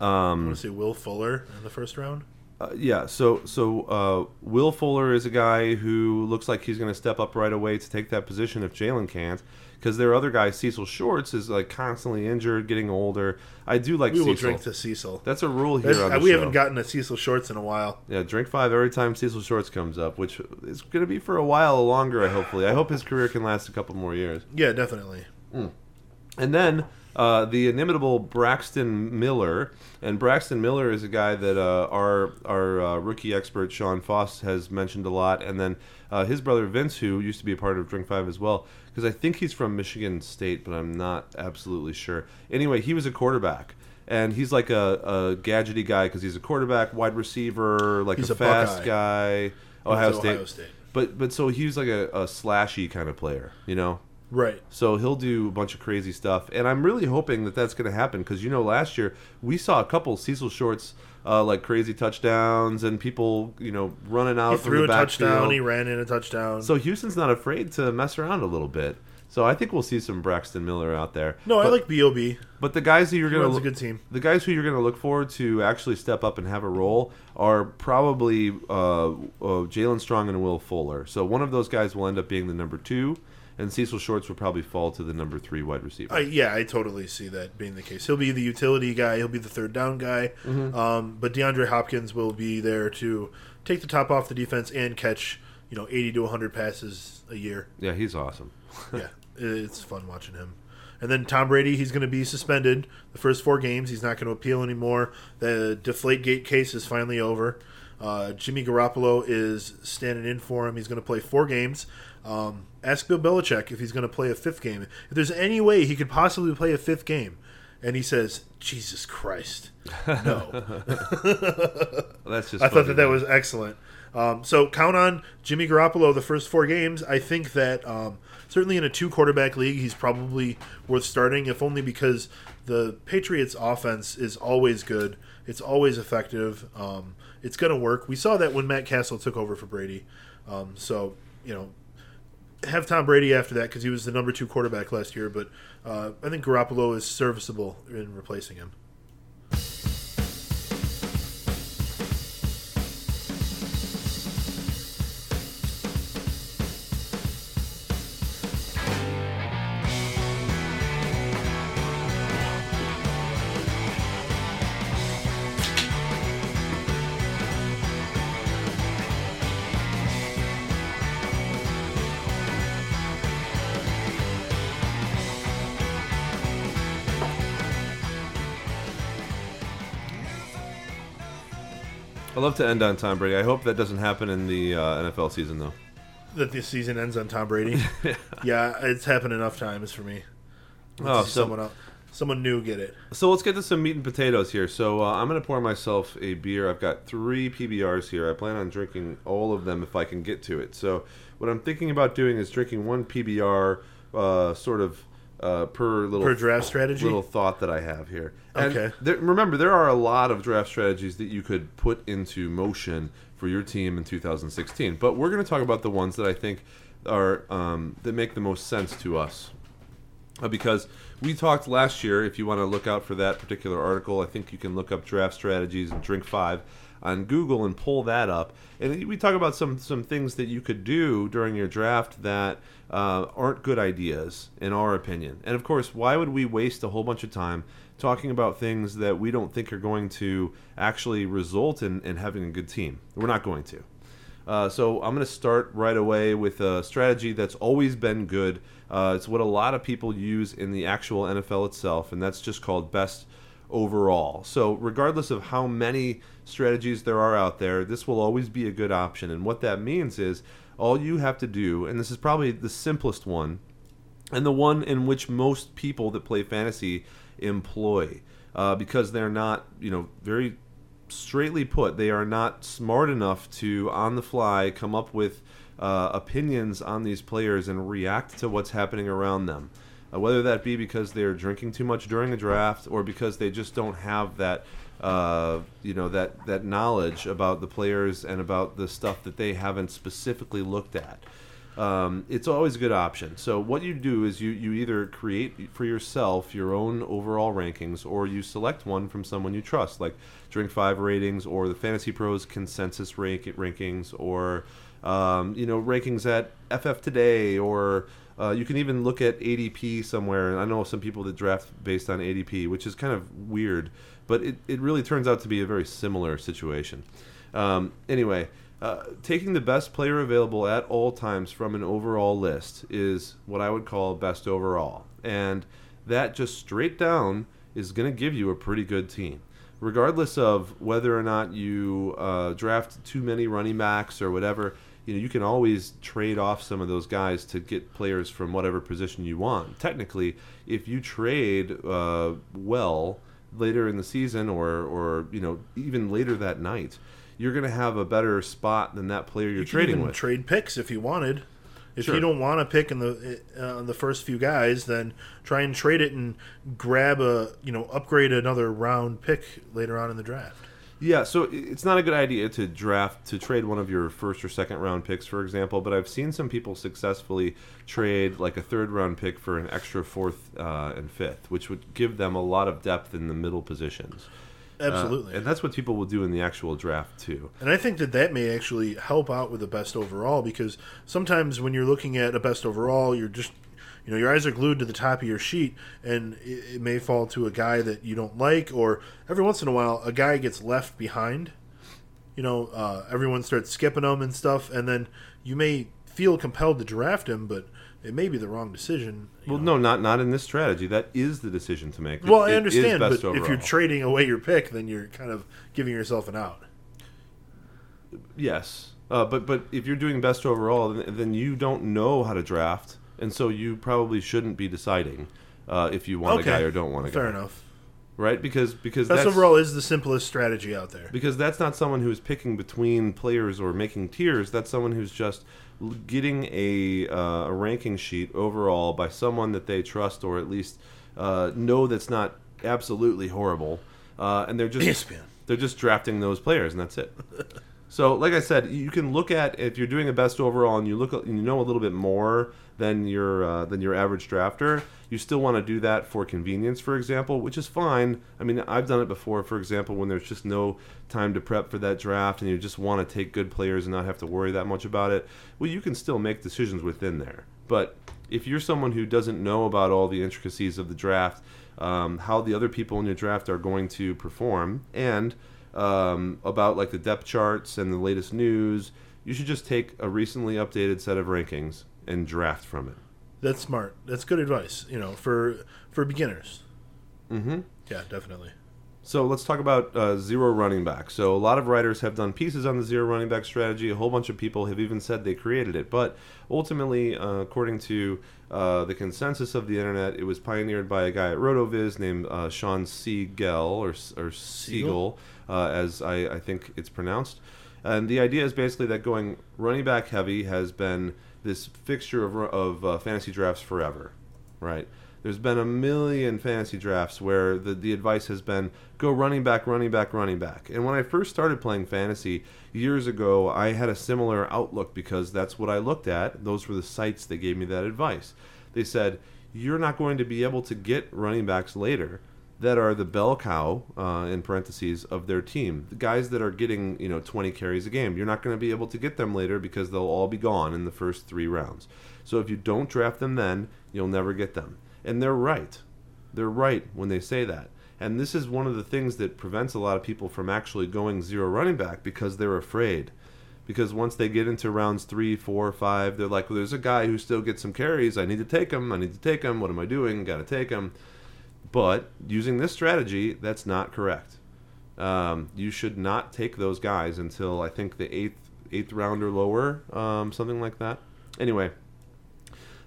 I Um, want to say Will Fuller in the first round. uh, yeah, so so uh, Will Fuller is a guy who looks like he's going to step up right away to take that position if Jaelen can't. Because there are other guys, Cecil Shorts is like constantly injured, getting older. I do like We will Cecil. drink to Cecil. That's a rule here the we show. haven't gotten a Cecil Shorts in a while. Yeah, drink five every time Cecil Shorts comes up, which is going to be for a while longer. I hopefully. I hope his career can last a couple more years. Yeah, definitely. And then uh, the inimitable Braxton Miller. And Braxton Miller is a guy that uh, our our uh, rookie expert Sean Foss has mentioned a lot, and then uh, his brother Vince, who used to be a part of Drink Five as well, because I think he's from Michigan State, but I'm not absolutely sure. Anyway, he was a quarterback. And he's like a, a gadgety guy because he's a quarterback, wide receiver, like He's a, a fast guy. Ohio State. Ohio State. But but so he was like a, a slashy kind of player, you know. Right. So he'll do a bunch of crazy stuff, and I'm really hoping that that's going to happen because you know last year we saw a couple Cecil Shorts uh, like crazy touchdowns and people you know running out He threw the a touchdown. backfield. He ran in a touchdown. So Houston's not afraid to mess around a little bit. So I think we'll see some Braxton Miller out there. no, I like Bob. But the guys who you're going to runs a look, good team. the guys who you're going to look forward to actually step up and have a role are probably uh, uh, Jaelen Strong and Will Fuller. So one of those guys will end up being the number two, and Cecil Shorts will probably fall to the number three wide receiver. I, yeah, I totally see that being the case. He'll be the utility guy. He'll be the third down guy. Mm-hmm. Um, but DeAndre Hopkins will be there to take the top off the defense and catch you know eighty to one hundred passes a year. yeah, he's awesome. yeah, it's fun watching him. And then Tom Brady, he's going to be suspended the first four games. He's not going to appeal anymore. The Deflategate case is finally over. Uh, Jimmy Garoppolo is standing in for him. He's going to play four games. Um, ask Bill Belichick if he's going to play a fifth game. If there's any way he could possibly play a fifth game, and he says, "Jesus Christ, no." That's just. I thought that that was excellent. Um, so count on Jimmy Garoppolo the first four games. I think that um, certainly in a two quarterback league, he's probably worth starting, if only because the Patriots' offense is always good. It's always effective. Um, it's going to work. We saw that when Matt Cassel took over for Brady. Um, so you know, have Tom Brady after that because he was the number two quarterback last year. But uh, I think Garoppolo is serviceable in replacing him. Love to end on Tom Brady. I hope that doesn't happen in the uh, NFL season, though. that this season ends on Tom Brady. yeah, it's happened enough times for me. Let's Oh, so- someone else, someone new get it. So let's get to some meat and potatoes here. So uh, I'm going to pour myself a beer. I've got three PBRs here. I plan on drinking all of them if I can get to it. So what I'm thinking about doing is drinking one PBR, uh, sort of uh, per little Per draft strategy? little thought that I have here. And Okay. There, remember, there are a lot of draft strategies that you could put into motion for your team in 2016. But we're going to talk about the ones that I think are um, that make the most sense to us uh, because we talked last year. If you want to look out for that particular article, I think you can look up draft strategies and drink five on Google and pull that up. And we talk about some some things that you could do during your draft that uh, aren't good ideas in our opinion. And of course, why would we waste a whole bunch of time talking about things that we don't think are going to actually result in, in having a good team? We're not going to. Uh, so I'm going to start right away with a strategy that's always been good. Uh, it's what a lot of people use in the actual NFL itself, and that's just called best overall. So regardless of how many strategies there are out there, this will always be a good option. And what that means is all you have to do, and this is probably the simplest one, and the one in which most people that play fantasy employ uh, because they're not, you know, very straightly put, they are not smart enough to, on the fly, come up with uh, opinions on these players and react to what's happening around them. Uh, whether that be because they're drinking too much during a draft or because they just don't have that, uh, you know, that, that knowledge about the players and about the stuff that they haven't specifically looked at um, it's always a good option. So what you do is you, you either create for yourself your own overall rankings, or you select one from someone you trust, like Drink Five ratings, or the Fantasy Pros consensus rank rankings, or um, you know rankings at FF Today, or uh, you can even look at ADP somewhere. And I know some people that draft based on ADP, which is kind of weird, but it, it really turns out to be a very similar situation. Um, anyway, uh, taking the best player available at all times from an overall list is what I would call best overall. And that just straight down is going to give you a pretty good team. Regardless of whether or not you uh, draft too many running backs or whatever, you know you can always trade off some of those guys to get players from whatever position you want. Technically, if you trade uh, well later in the season or or you know even later that night, you're going to have a better spot than that player you're You trading even with. trade picks if you wanted. If Sure. you don't want to pick in the uh, the first few guys, then try and trade it and grab a you know upgrade another round pick later on in the draft. Yeah, so it's not a good idea to draft to trade one of your first or second round picks, for example. But I've seen some people successfully trade like a third round pick for an extra fourth uh, and fifth, which would give them a lot of depth in the middle positions. Uh, Absolutely. and that's what people will do in the actual draft too. And I think that that may actually help out with the best overall because sometimes when you're looking at a best overall, you're just, you know, your eyes are glued to the top of your sheet and it, it may fall to a guy that you don't like, or every once in a while, a guy gets left behind. You know, uh, everyone starts skipping him and stuff, and then you may feel compelled to draft him, but it may be the wrong decision. Well, know. no, not not in this strategy. That is the decision to make. It- Well, I understand, but best if you're trading away your pick, then you're kind of giving yourself an out. Yes, uh, but but if you're doing best overall, then, then you don't know how to draft, and so you probably shouldn't be deciding uh, if you want Okay, a guy or don't want a guy. Fair enough. right? Because because Best that's, overall is the simplest strategy out there. because that's not someone who's picking between players or making tiers. That's someone who's just getting a uh, a ranking sheet overall by someone that they trust or at least uh, know that's not absolutely horrible, uh, and they're just they're just drafting those players, and that's it. So, like I said, you can look at if you're doing a best overall and you look and you know a little bit more than your uh, than your average drafter. You still want to do that for convenience, for example, which is fine. I mean, I've done it before. For example, when there's just no time to prep for that draft and you just want to take good players and not have to worry that much about it. Well, you can still make decisions within there. But if you're someone who doesn't know about all the intricacies of the draft, um, how the other people in your draft are going to perform, and um, about like the depth charts and the latest news, you should just take a recently updated set of rankings and draft from it. That's smart. That's good advice. You know, for for beginners. Mm-hmm. Yeah, definitely. So let's talk about uh, zero running back. So a lot of writers have done pieces on the zero running back strategy. A whole bunch of people have even said they created it. But ultimately, uh, according to uh, the consensus of the internet, it was pioneered by a guy at RotoViz named uh, Shawn Siegele or, or Siegel, uh, as I, I think it's pronounced. And the idea is basically that going running back heavy has been this fixture of, of uh, fantasy drafts forever, right? There's been a million fantasy drafts where the, the advice has been go running back, running back, running back. And when I first started playing fantasy years ago, I had a similar outlook because that's what I looked at. Those were the sites that gave me that advice. They said, you're not going to be able to get running backs later that are the bell cow uh, in parentheses of their team the guys that are getting you know 20 carries a game you're not going to be able to get them later because they'll all be gone in the first three rounds so if you don't draft them then you'll never get them and they're right they're right when they say that and this is one of the things that prevents a lot of people from actually going zero running back because they're afraid because once they get into rounds three, four, five, they're like, well, there's a guy who still gets some carries. I need to take him. I need to take him. What am I doing? Got to take him. But using this strategy, that's not correct. Um, you should not take those guys until I think the eighth eighth round or lower, um, something like that. Anyway,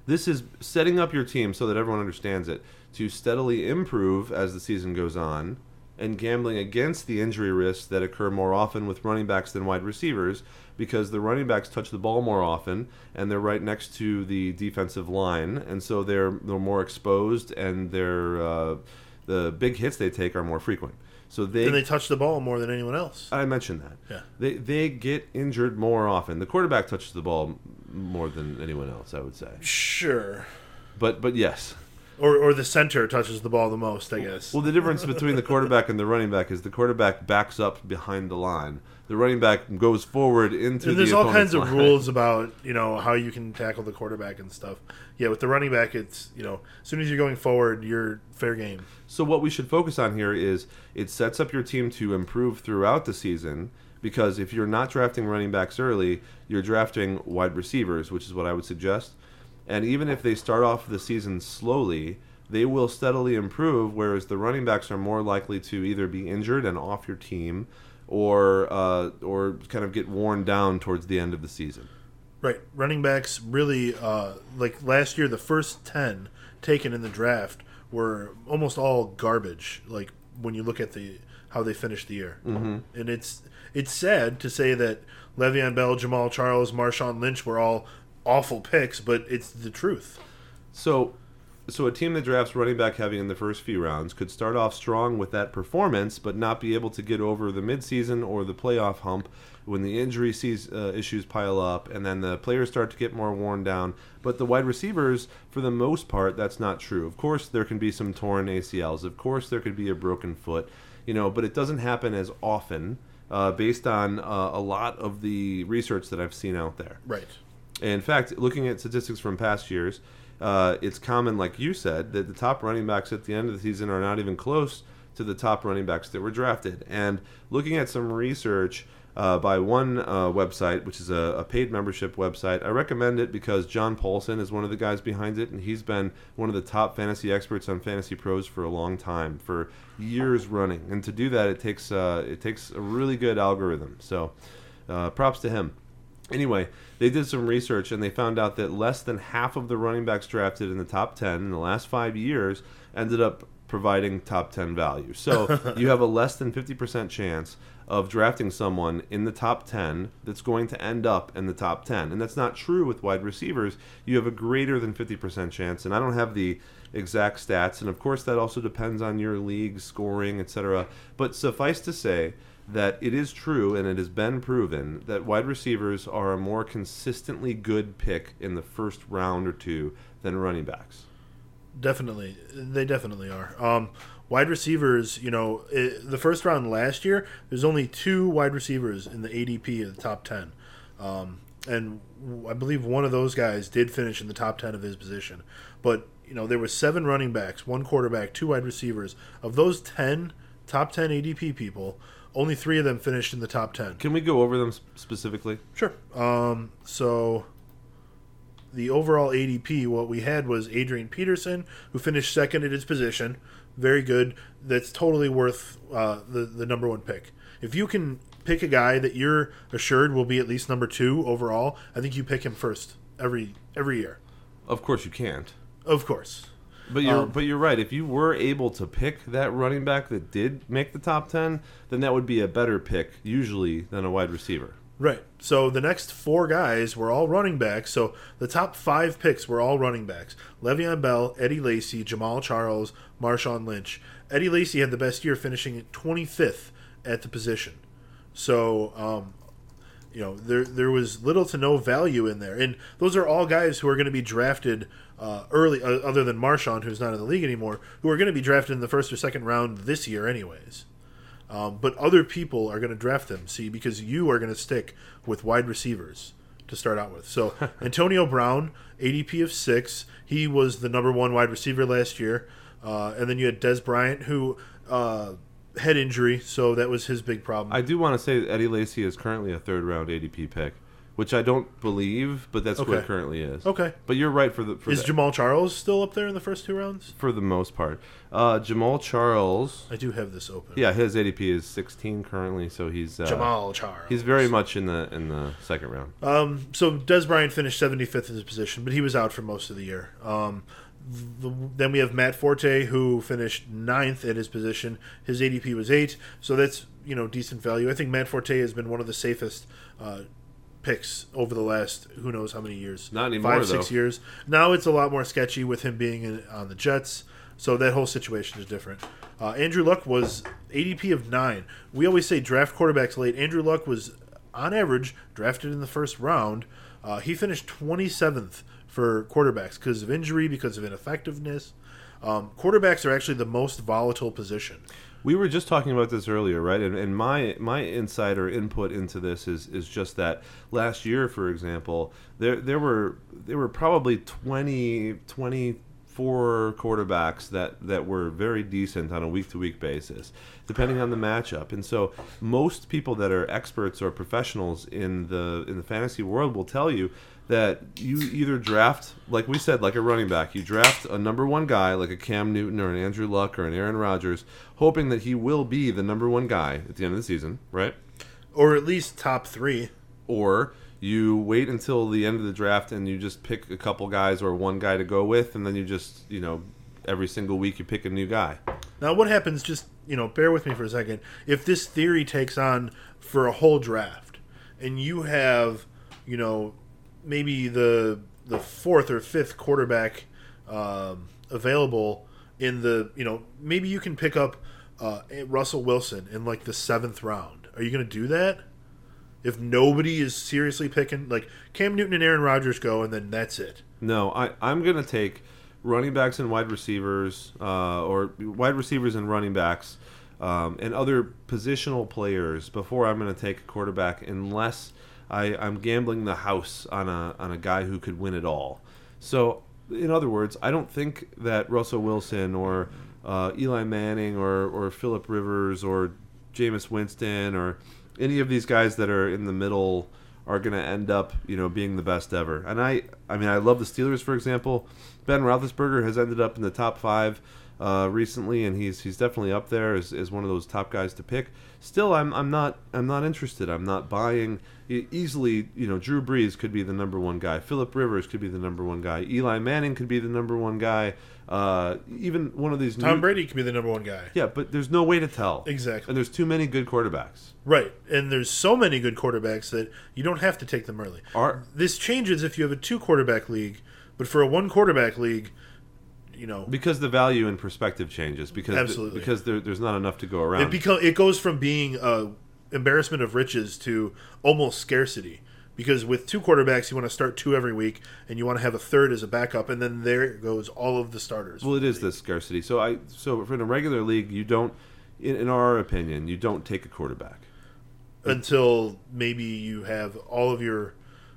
this is setting up your team so that everyone understands it to steadily improve as the season goes on and gambling against the injury risks that occur more often with running backs than wide receivers because the running backs touch the ball more often and they're right next to the defensive line and so they're they're more exposed and their uh, the big hits they take are more frequent. So they And they touch the ball more than anyone else. I mentioned that. Yeah. They they get injured more often. The quarterback touches the ball more than anyone else, I would say. Sure. But but yes. Or or the center touches the ball the most, I guess. Well, the difference between the quarterback and the running back is the quarterback backs up behind the line. The running back goes forward into and the there's all opponent's kinds of rules about you know how you can tackle the quarterback and stuff. Yeah, with the running back, it's you know as soon as you're going forward, you're fair game. So what we should focus on here is it sets up your team to improve throughout the season because if you're not drafting running backs early, you're drafting wide receivers, which is what I would suggest. And even if they start off the season slowly, they will steadily improve. Whereas the running backs are more likely to either be injured and off your team, or uh, or kind of get worn down towards the end of the season. Right, running backs really uh, like last year. The first ten taken in the draft were almost all garbage. Like when you look at the how they finished the year, mm-hmm. and it's it's sad to say that Le'Veon Bell, Jamaal Charles, Marshawn Lynch were all awful picks, but it's the truth. So, so a team that drafts running back heavy in the first few rounds could start off strong with that performance, but not be able to get over the midseason or the playoff hump when the injury sees, uh, issues pile up, and then the players start to get more worn down. But the wide receivers, for the most part, that's not true. Of course, there can be some torn ACLs. Of course, there could be a broken foot. You know, but it doesn't happen as often. Uh, based on uh, a lot of the research that I've seen out there. Right. In fact, looking at statistics from past years, uh, it's common, like you said, that the top running backs at the end of the season are not even close to the top running backs that were drafted. And looking at some research uh, by one uh, website, which is a, a, paid membership website, I recommend it because John Paulsen is one of the guys behind it, and he's been one of the top fantasy experts on Fantasy Pros for a long time, for years running. And to do that, it takes uh, it takes a really good algorithm. So, uh, props to him. Anyway, they did some research and they found out that less than half of the running backs drafted in the top 10 in the last five years ended up providing top 10 value. So you have a less than 50% chance of drafting someone in the top 10 that's going to end up in the top 10. And that's not true with wide receivers. You have a greater than 50% chance. And I don't have the exact stats. And of course, that also depends on your league scoring, etc. But suffice to say, that it is true and it has been proven that wide receivers are a more consistently good pick in the first round or two than running backs. Definitely, they definitely are. Um, wide receivers, you know, it, the first round last year, there's only two wide receivers in the ADP of the top ten, um, and I believe one of those guys did finish in the top ten of his position. But you know, there were seven running backs, one quarterback, two wide receivers. Of those ten top ten ADP people, only three of them finished in the top ten. Can we go over them specifically? Sure. Um, so the overall ADP, what we had was Adrian Peterson, who finished second at his position. Very good. That's totally worth uh, the the number one pick. If you can pick a guy that you're assured will be at least number two overall, I think you pick him first every every year. Of course, you can't. Of course. But you're um, but you're right. If you were able to pick that running back that did make the top ten, then that would be a better pick usually than a wide receiver. Right. So the next four guys were all running backs. So the top five picks were all running backs: Le'Veon Bell, Eddie Lacy, Jamaal Charles, Marshawn Lynch. Eddie Lacy had the best year, finishing 25th at the position. So um, you know there there was little to no value in there, and those are all guys who are going to be drafted uh, early, uh, other than Marshawn, who's not in the league anymore, who are going to be drafted in the first or second round this year, anyways. Um, but other people are going to draft them, see, because you are going to stick with wide receivers to start out with. So Antonio Brown, ADP of six, he was the number one wide receiver last year, uh, and then you had Dez Bryant, who uh, head injury, so that was his big problem. I do want to say that Eddie Lacy is currently a third round ADP pick which I don't believe, but that's okay. what it currently is. Okay, but you're right for the. For is Jamaal Charles still up there in the first two rounds? For the most part, uh, Jamaal Charles. I do have this open. Yeah, his ADP is 16 currently, so he's uh, Jamaal Charles. He's very much in the in the second round. Um, so Dez Bryant finished 75th in his position, but he was out for most of the year. Um, the, then we have Matt Forte, who finished ninth at his position. His ADP was eight, so that's you know decent value. I think Matt Forte has been one of the safest uh, picks over the last who knows how many years. Not anymore. Five, six years. Now it's a lot more sketchy with him being in, on the Jets. So that whole situation is different. Uh, Andrew Luck was ADP of nine. We always say draft quarterbacks late. Andrew Luck was, on average, drafted in the first round. Uh, he finished 27th for quarterbacks because of injury, because of ineffectiveness. Um, quarterbacks are actually the most volatile position. We were just talking about this earlier, right? And, and my my insider input into this is is just that last year, for example, there there were there were probably 20, 24 quarterbacks that that were very decent on a week to week basis, depending on the matchup. And so most people that are experts or professionals in the in the fantasy world will tell you that you either draft, like we said, like a running back, you draft a number one guy like a Cam Newton or an Andrew Luck or an Aaron Rodgers, hoping that he will be the number one guy at the end of the season, right? or at least top three. Or you wait until the end of the draft and you just pick a couple guys or one guy to go with, and then you just, you know, every single week you pick a new guy. Now, what happens? Just you know, bear with me for a second. If this theory takes on for a whole draft, and you have, you know, maybe the the fourth or fifth quarterback um, available in the, you know, maybe you can pick up uh, Russell Wilson in like the seventh round. Are you going to do that? If nobody is seriously picking, like Cam Newton and Aaron Rodgers go, and then that's it. No, I, I'm going to take running backs and wide receivers, uh, or wide receivers and running backs, um, and other positional players before I'm going to take a quarterback, unless I, I'm gambling the house on a on a guy who could win it all. So, in other words, I don't think that Russell Wilson or uh, Eli Manning or or Philip Rivers or Jameis Winston or any of these guys that are in the middle are going to end up, you know, being the best ever. And I, I mean, I love the Steelers, for example. Ben Roethlisberger has ended up in the top five uh, recently, and he's he's definitely up there as, as one of those top guys to pick. Still, I'm I'm not I'm not interested. I'm not buying easily. You know, Drew Brees could be the number one guy. Philip Rivers could be the number one guy. Eli Manning could be the number one guy. Uh, even one of these Tom new, Brady could be the number one guy. yeah, but there's no way to tell. Exactly. And there's too many good quarterbacks. Right. And there's so many good quarterbacks that you don't have to take them early. Are This changes if you have a two quarterback league, but for a one quarterback league, you know, because the value and perspective changes because Absolutely. because there, there's not enough to go around. it become it goes from being a embarrassment of riches to almost scarcity. Because with two quarterbacks, you want to start two every week, and you want to have a third as a backup, and then there goes all of the starters. well, it is this scarcity. So I so for in a regular league, you don't, in, in our opinion, you don't take a quarterback. until maybe you have all of your,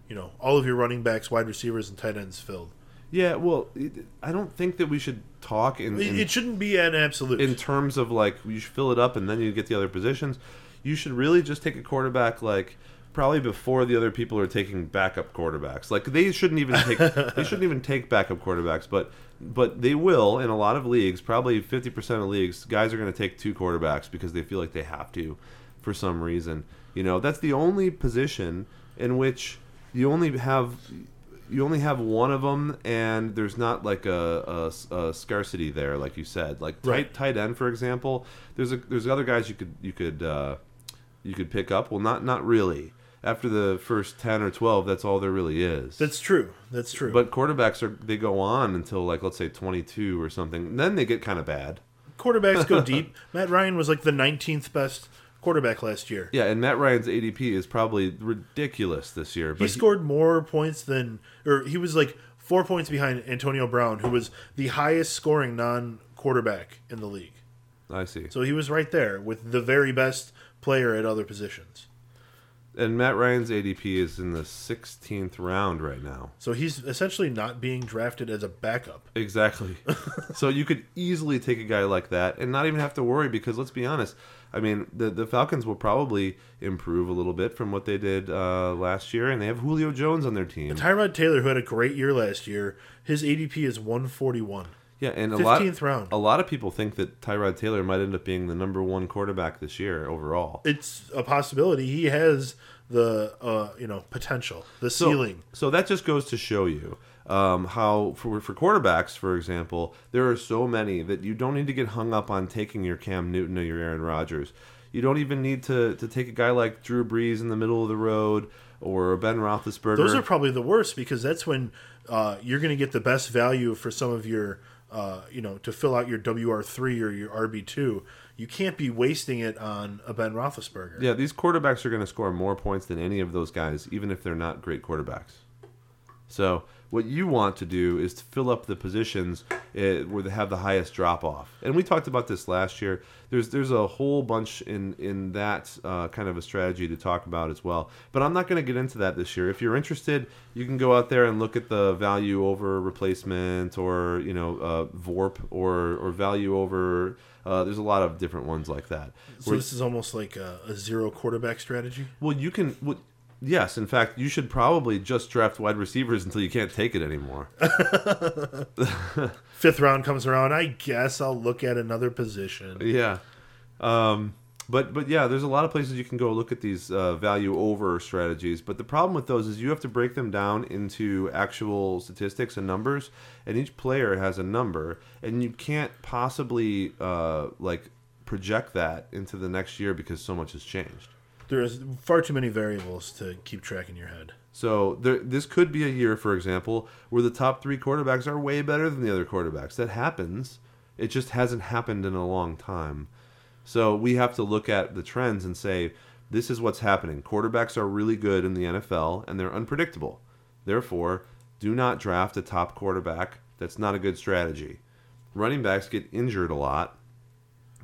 you know, all of your running backs, wide receivers, and tight ends filled. Yeah, well, it, I don't think that we should talk in It, in, it shouldn't be an absolute. in terms of like you should fill it up and then you get the other positions. You should really just take a quarterback like probably before the other people are taking backup quarterbacks. Like they shouldn't even take they shouldn't even take backup quarterbacks, but but they will in a lot of leagues. Probably fifty percent of leagues, guys are going to take two quarterbacks because they feel like they have to for some reason. You know, that's the only position in which you only have you only have one of them, and there's not like a, a, a scarcity there, like you said. Like tight Right. tight end, for example. There's a there's other guys you could you could uh, you could pick up. Well, not not really. After the first ten or twelve, that's all there really is. That's true. That's true. but quarterbacks are they go on until like let's say 22 or something. Then they get kind of bad. quarterbacks go deep. Matt Ryan was like the 19th best quarterback last year. Yeah, and Matt Ryan's ADP is probably ridiculous this year. He scored more points than, or he was like four points behind Antonio Brown, who was the highest scoring non-quarterback in the league. I see. So he was right there with the very best player at other positions. And Matt Ryan's ADP is in the 16th round right now. So he's essentially not being drafted as a backup. Exactly. so you could easily take a guy like that and not even have to worry because let's be honest. I mean, the the Falcons will probably improve a little bit from what they did uh, last year, and they have Julio Jones on their team. Tyrod Taylor, who had a great year last year, his ADP is 141. Yeah, and a lot round. a lot of people think that Tyrod Taylor might end up being the number one quarterback this year overall. It's a possibility. He has the uh, you know potential, the So- ceiling. So that just goes to show you um, how for for quarterbacks, for example, there are so many that you don't need to get hung up on taking your Cam Newton or your Aaron Rodgers. You don't even need to to take a guy like Drew Brees in the middle of the road or Ben Roethlisberger. Those are probably the worst because that's when uh, you're going to get the best value for some of your, uh, you know, to fill out your WR3 or your RB2. You can't be wasting it on a Ben Roethlisberger. yeah, these quarterbacks are going to score more points than any of those guys, even if they're not great quarterbacks. So what you want to do is to fill up the positions uh, where they have the highest drop off. And we talked about this last year. There's there's a whole bunch in in that uh, kind of a strategy to talk about as well. But I'm not going to get into that this year. If you're interested, you can go out there and look at the value over replacement, or you know uh, VORP, or or value over. Uh, there's a lot of different ones like that. So Where- this is almost like a, a zero quarterback strategy. well, you can. Well, Yes, in fact, you should probably just draft wide receivers until you can't take it anymore. Fifth round comes around. I guess I'll look at another position. yeah. Um, but but yeah, there's a lot of places you can go look at these uh, value over strategies. But the problem with those is you have to break them down into actual statistics and numbers, and each player has a number, and you can't possibly uh, like project that into the next year because so much has changed. There's far too many variables to keep track in your head. So there, this could be a year, for example, where the top three quarterbacks are way better than the other quarterbacks. That happens. It just hasn't happened in a long time. So we have to look at the trends and say, this is what's happening. Quarterbacks are really good in the NFL and they're unpredictable. Therefore, do not draft a top quarterback. That's not a good strategy. Running backs get injured a lot,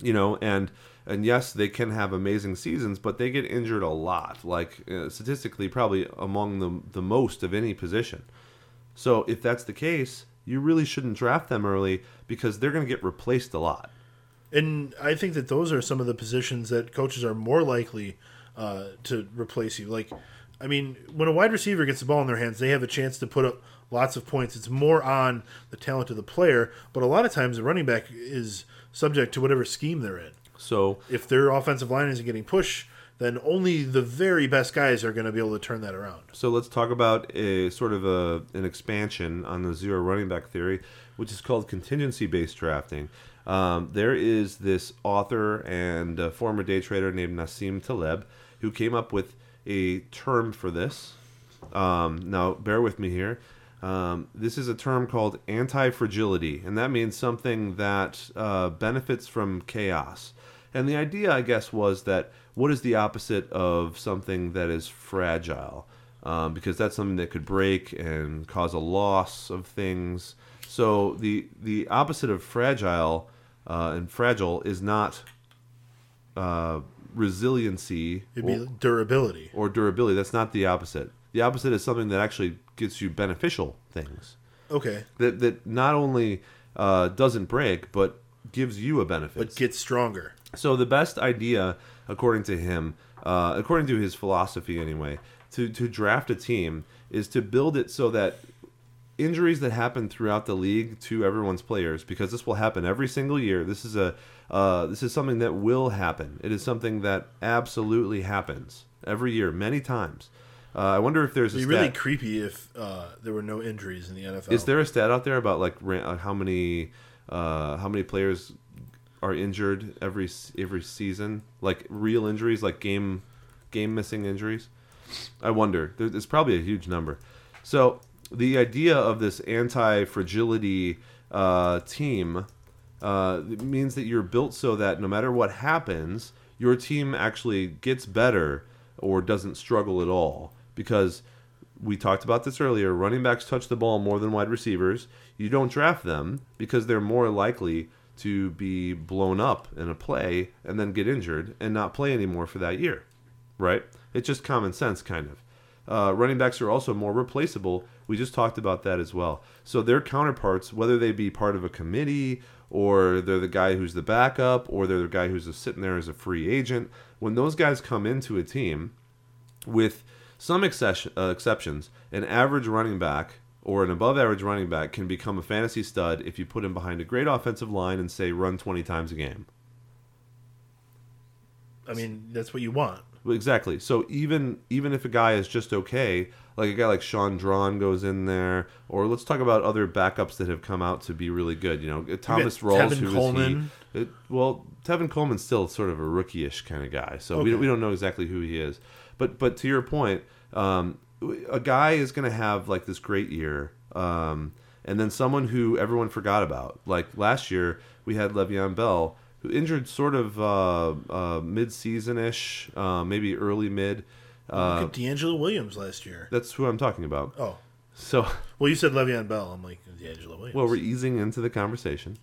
you know, and and yes, they can have amazing seasons, but they get injured a lot, like uh, statistically, probably among the the most of any position. So if that's the case, you really shouldn't draft them early because they're going to get replaced a lot. And I think that those are some of the positions that coaches are more likely uh, to replace you. Like, I mean, when a wide receiver gets the ball in their hands, they have a chance to put up lots of points. It's more on the talent of the player, but a lot of times the running back is subject to whatever scheme they're in. So If their offensive line isn't getting pushed, then only the very best guys are going to be able to turn that around. So let's talk about a sort of a an expansion on the zero running back theory, which is called contingency based drafting. Um, there is this author and uh former day trader named Nassim Taleb who came up with a term for this. Um, now, bear with me here. Um, this is a term called anti fragility, and that means something that uh, benefits from chaos. And the idea, I guess, was that what is the opposite of something that is fragile? Um, because that's something that could break and cause a loss of things. So the the opposite of fragile uh, and fragile is not uh, resiliency It'd be durability. or durability. That's not the opposite. The opposite is something that actually gets you beneficial things. Okay. That that not only uh, doesn't break, but gives you a benefit. But gets stronger. So the best idea, according to him, uh, according to his philosophy anyway, to to draft a team is to build it so that injuries that happen throughout the league to everyone's players, because this will happen every single year. This is a uh, this is something that will happen. It is something that absolutely happens every year, many times. Uh, I wonder if there's a It'd be really creepy if uh, there were no injuries in the NFL. Is there a stat out there about like uh, how many uh, how many players are injured every every season? Like real injuries, like game game missing injuries. I wonder. There's probably a huge number. So the idea of this anti fragility uh, team uh, means that you're built so that no matter what happens, your team actually gets better or doesn't struggle at all because we talked about this earlier. Running backs touch the ball more than wide receivers. You don't draft them because they're more likely to be blown up in a play and then get injured and not play anymore for that year. Right? It's just common sense, kind of. Uh, running backs are also more replaceable. We just talked about that as well. So their counterparts, whether they be part of a committee or they're the guy who's the backup or they're the guy who's just sitting there as a free agent, when those guys come into a team, with some uh, exceptions, an average running back or an above average running back can become a fantasy stud if you put him behind a great offensive line and say run 20 times a game. I mean, that's what you want. Exactly. So even even if a guy is just okay, like a guy like Shaun Draughn goes in there, or let's talk about other backups that have come out to be really good. You know, Thomas Rawls, Tevin who is Coleman. he? It, well, Tevin Coleman's still sort of a rookie-ish kind of guy, so we, we don't know exactly who he is. But but to your point, um, a guy is going to have like this great year, um, and then someone who everyone forgot about. Like last year, we had Le'Veon Bell, who injured sort of uh, uh, mid-season-ish, uh, maybe early mid. Uh, Look at DeAngelo Williams last year. that's who I'm talking about. Oh, So, well, you said Le'Veon Bell. I'm like DeAngelo Williams. well, we're easing into the conversation.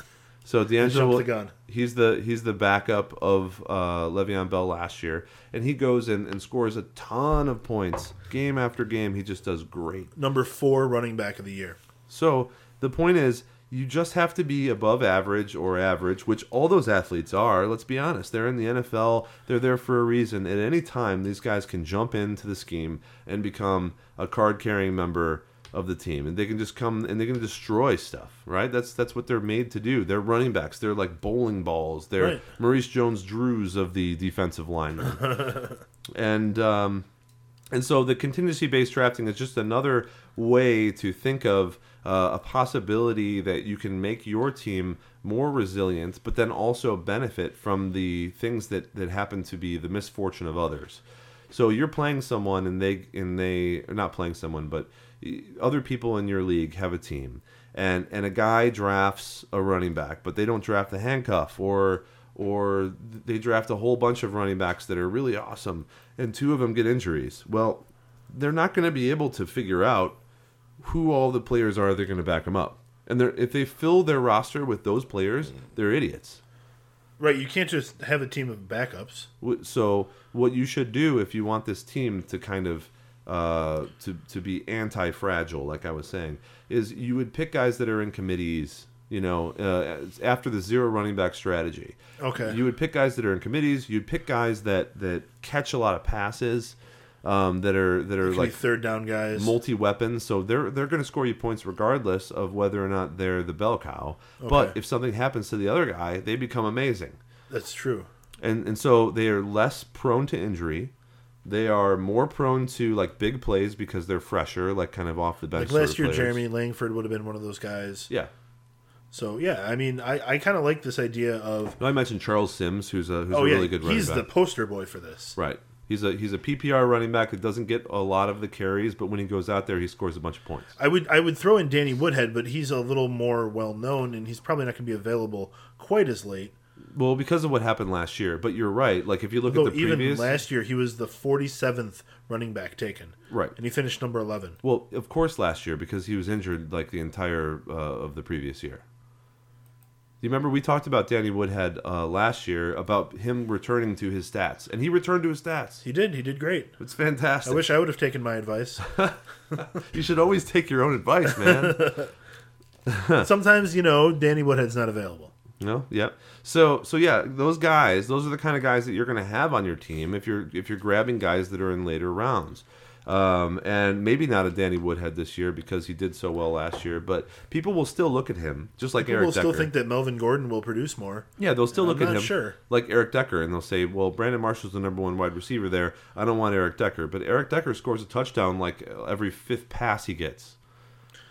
So DeAngelo, jumped will- the gun. he's the he's the backup of uh, Le'Veon Bell last year, and he goes in and scores a ton of points game after game. He just does great. number four running back of the year. So the point is, You just have to be above average or average, which all those athletes are. Let's be honest. They're in the NFL. They're there for a reason. At any time, these guys can jump into the scheme and become a card carrying member of the team, and they can just come and they can destroy stuff. Right? That's that's what they're made to do. They're running backs. They're like bowling balls. They're Right. Maurice Jones-Drews of the defensive linemen, and um, and so the contingency based drafting is just another way to think of uh, a possibility that you can make your team more resilient, but then also benefit from the things that, that happen to be the misfortune of others. So you're playing someone, and they and they are not playing someone, but other people in your league have a team, and and a guy drafts a running back, but they don't draft a handcuff or or they draft a whole bunch of running backs that are really awesome, and two of them get injuries. Well, they're not going to be able to figure out who all the players are they're going to back them up. And they're, if they fill their roster with those players, they're idiots. Right, you can't just have a team of backups. So what you should do if you want this team to kind of uh, to to be anti-fragile, like I was saying, is you would pick guys that are in committees. You know, uh, after the zero running back strategy, Okay. you would pick guys that are in committees. You'd pick guys that that catch a lot of passes, um, that are that are like third down guys. multi weapons, so they're they're going to score you points regardless of whether or not they're the bell cow. But if something happens to the other guy, they become amazing, That's true. and and so they are less prone to injury. They are more prone to like big plays because they're fresher, like kind of off the bench. Like last year, players. Jeremy Langford would have been one of those guys. Yeah. So yeah, I mean, I, I kind of like this idea of No, I mentioned Charles Sims, who's a who's oh a yeah, really good running he's back. the poster boy for this. Right. He's a he's a PPR running back that doesn't get a lot of the carries, but when he goes out there, he scores a bunch of points. I would I would throw in Danny Woodhead, but he's a little more well known, and he's probably not going to be available quite as late. Well, because of what happened last year, but you're right. Like if you look Though at the even previous, last year, he was the 47th running back taken, right? and he finished number 11. Well, of course, last year because he was injured like the entire uh, of the previous year. You remember we talked about Danny Woodhead uh, last year about him returning to his stats, and he returned to his stats. He did. He did great. It's fantastic. I wish I would have taken my advice. you should always take your own advice, man. Sometimes, you know, Danny Woodhead's not available. No, yep. So, so yeah, those guys, those are the kind of guys that you're going to have on your team if you're if you're grabbing guys that are in later rounds. Um, and maybe not a Danny Woodhead this year because he did so well last year, but people will still look at him just like Eric People Eric will still think that Melvin Gordon will produce more. yeah, they'll still I'm look at not him sure. like Eric Decker, and they'll say, "Well, Brandon Marshall's the number one wide receiver there. I don't want Eric Decker." But Eric Decker scores a touchdown like every fifth pass he gets.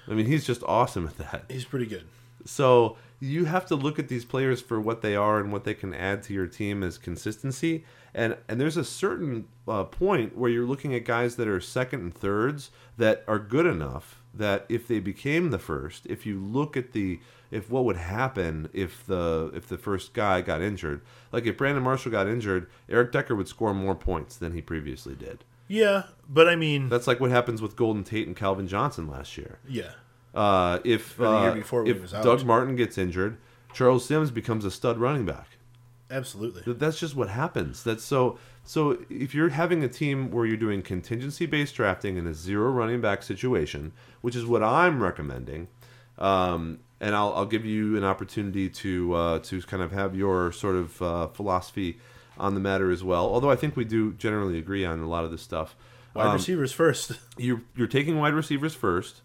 I mean, he's just awesome at that. He's pretty good. So you have to look at these players for what they are and what they can add to your team as consistency. And and there's a certain uh, point where you're looking at guys that are second and thirds that are good enough that if they became the first, if you look at the if what would happen if the if the first guy got injured, like if Brandon Marshall got injured, Eric Decker would score more points than he previously did. Yeah, but I mean, That's like what happens with Golden Tate and Calvin Johnson last year. yeah. Uh, if Or the year uh, if. Doug Martin gets injured, Charles Sims becomes a stud running back. Absolutely. That's just what happens. That's so. So if you're having a team where you're doing contingency based drafting in a zero running back situation, which is what I'm recommending, um, and I'll, I'll give you an opportunity to uh, to kind of have your sort of uh, philosophy on the matter as well. Although I think we do generally agree on a lot of this stuff. Wide Um, receivers first. you're you're taking wide receivers first,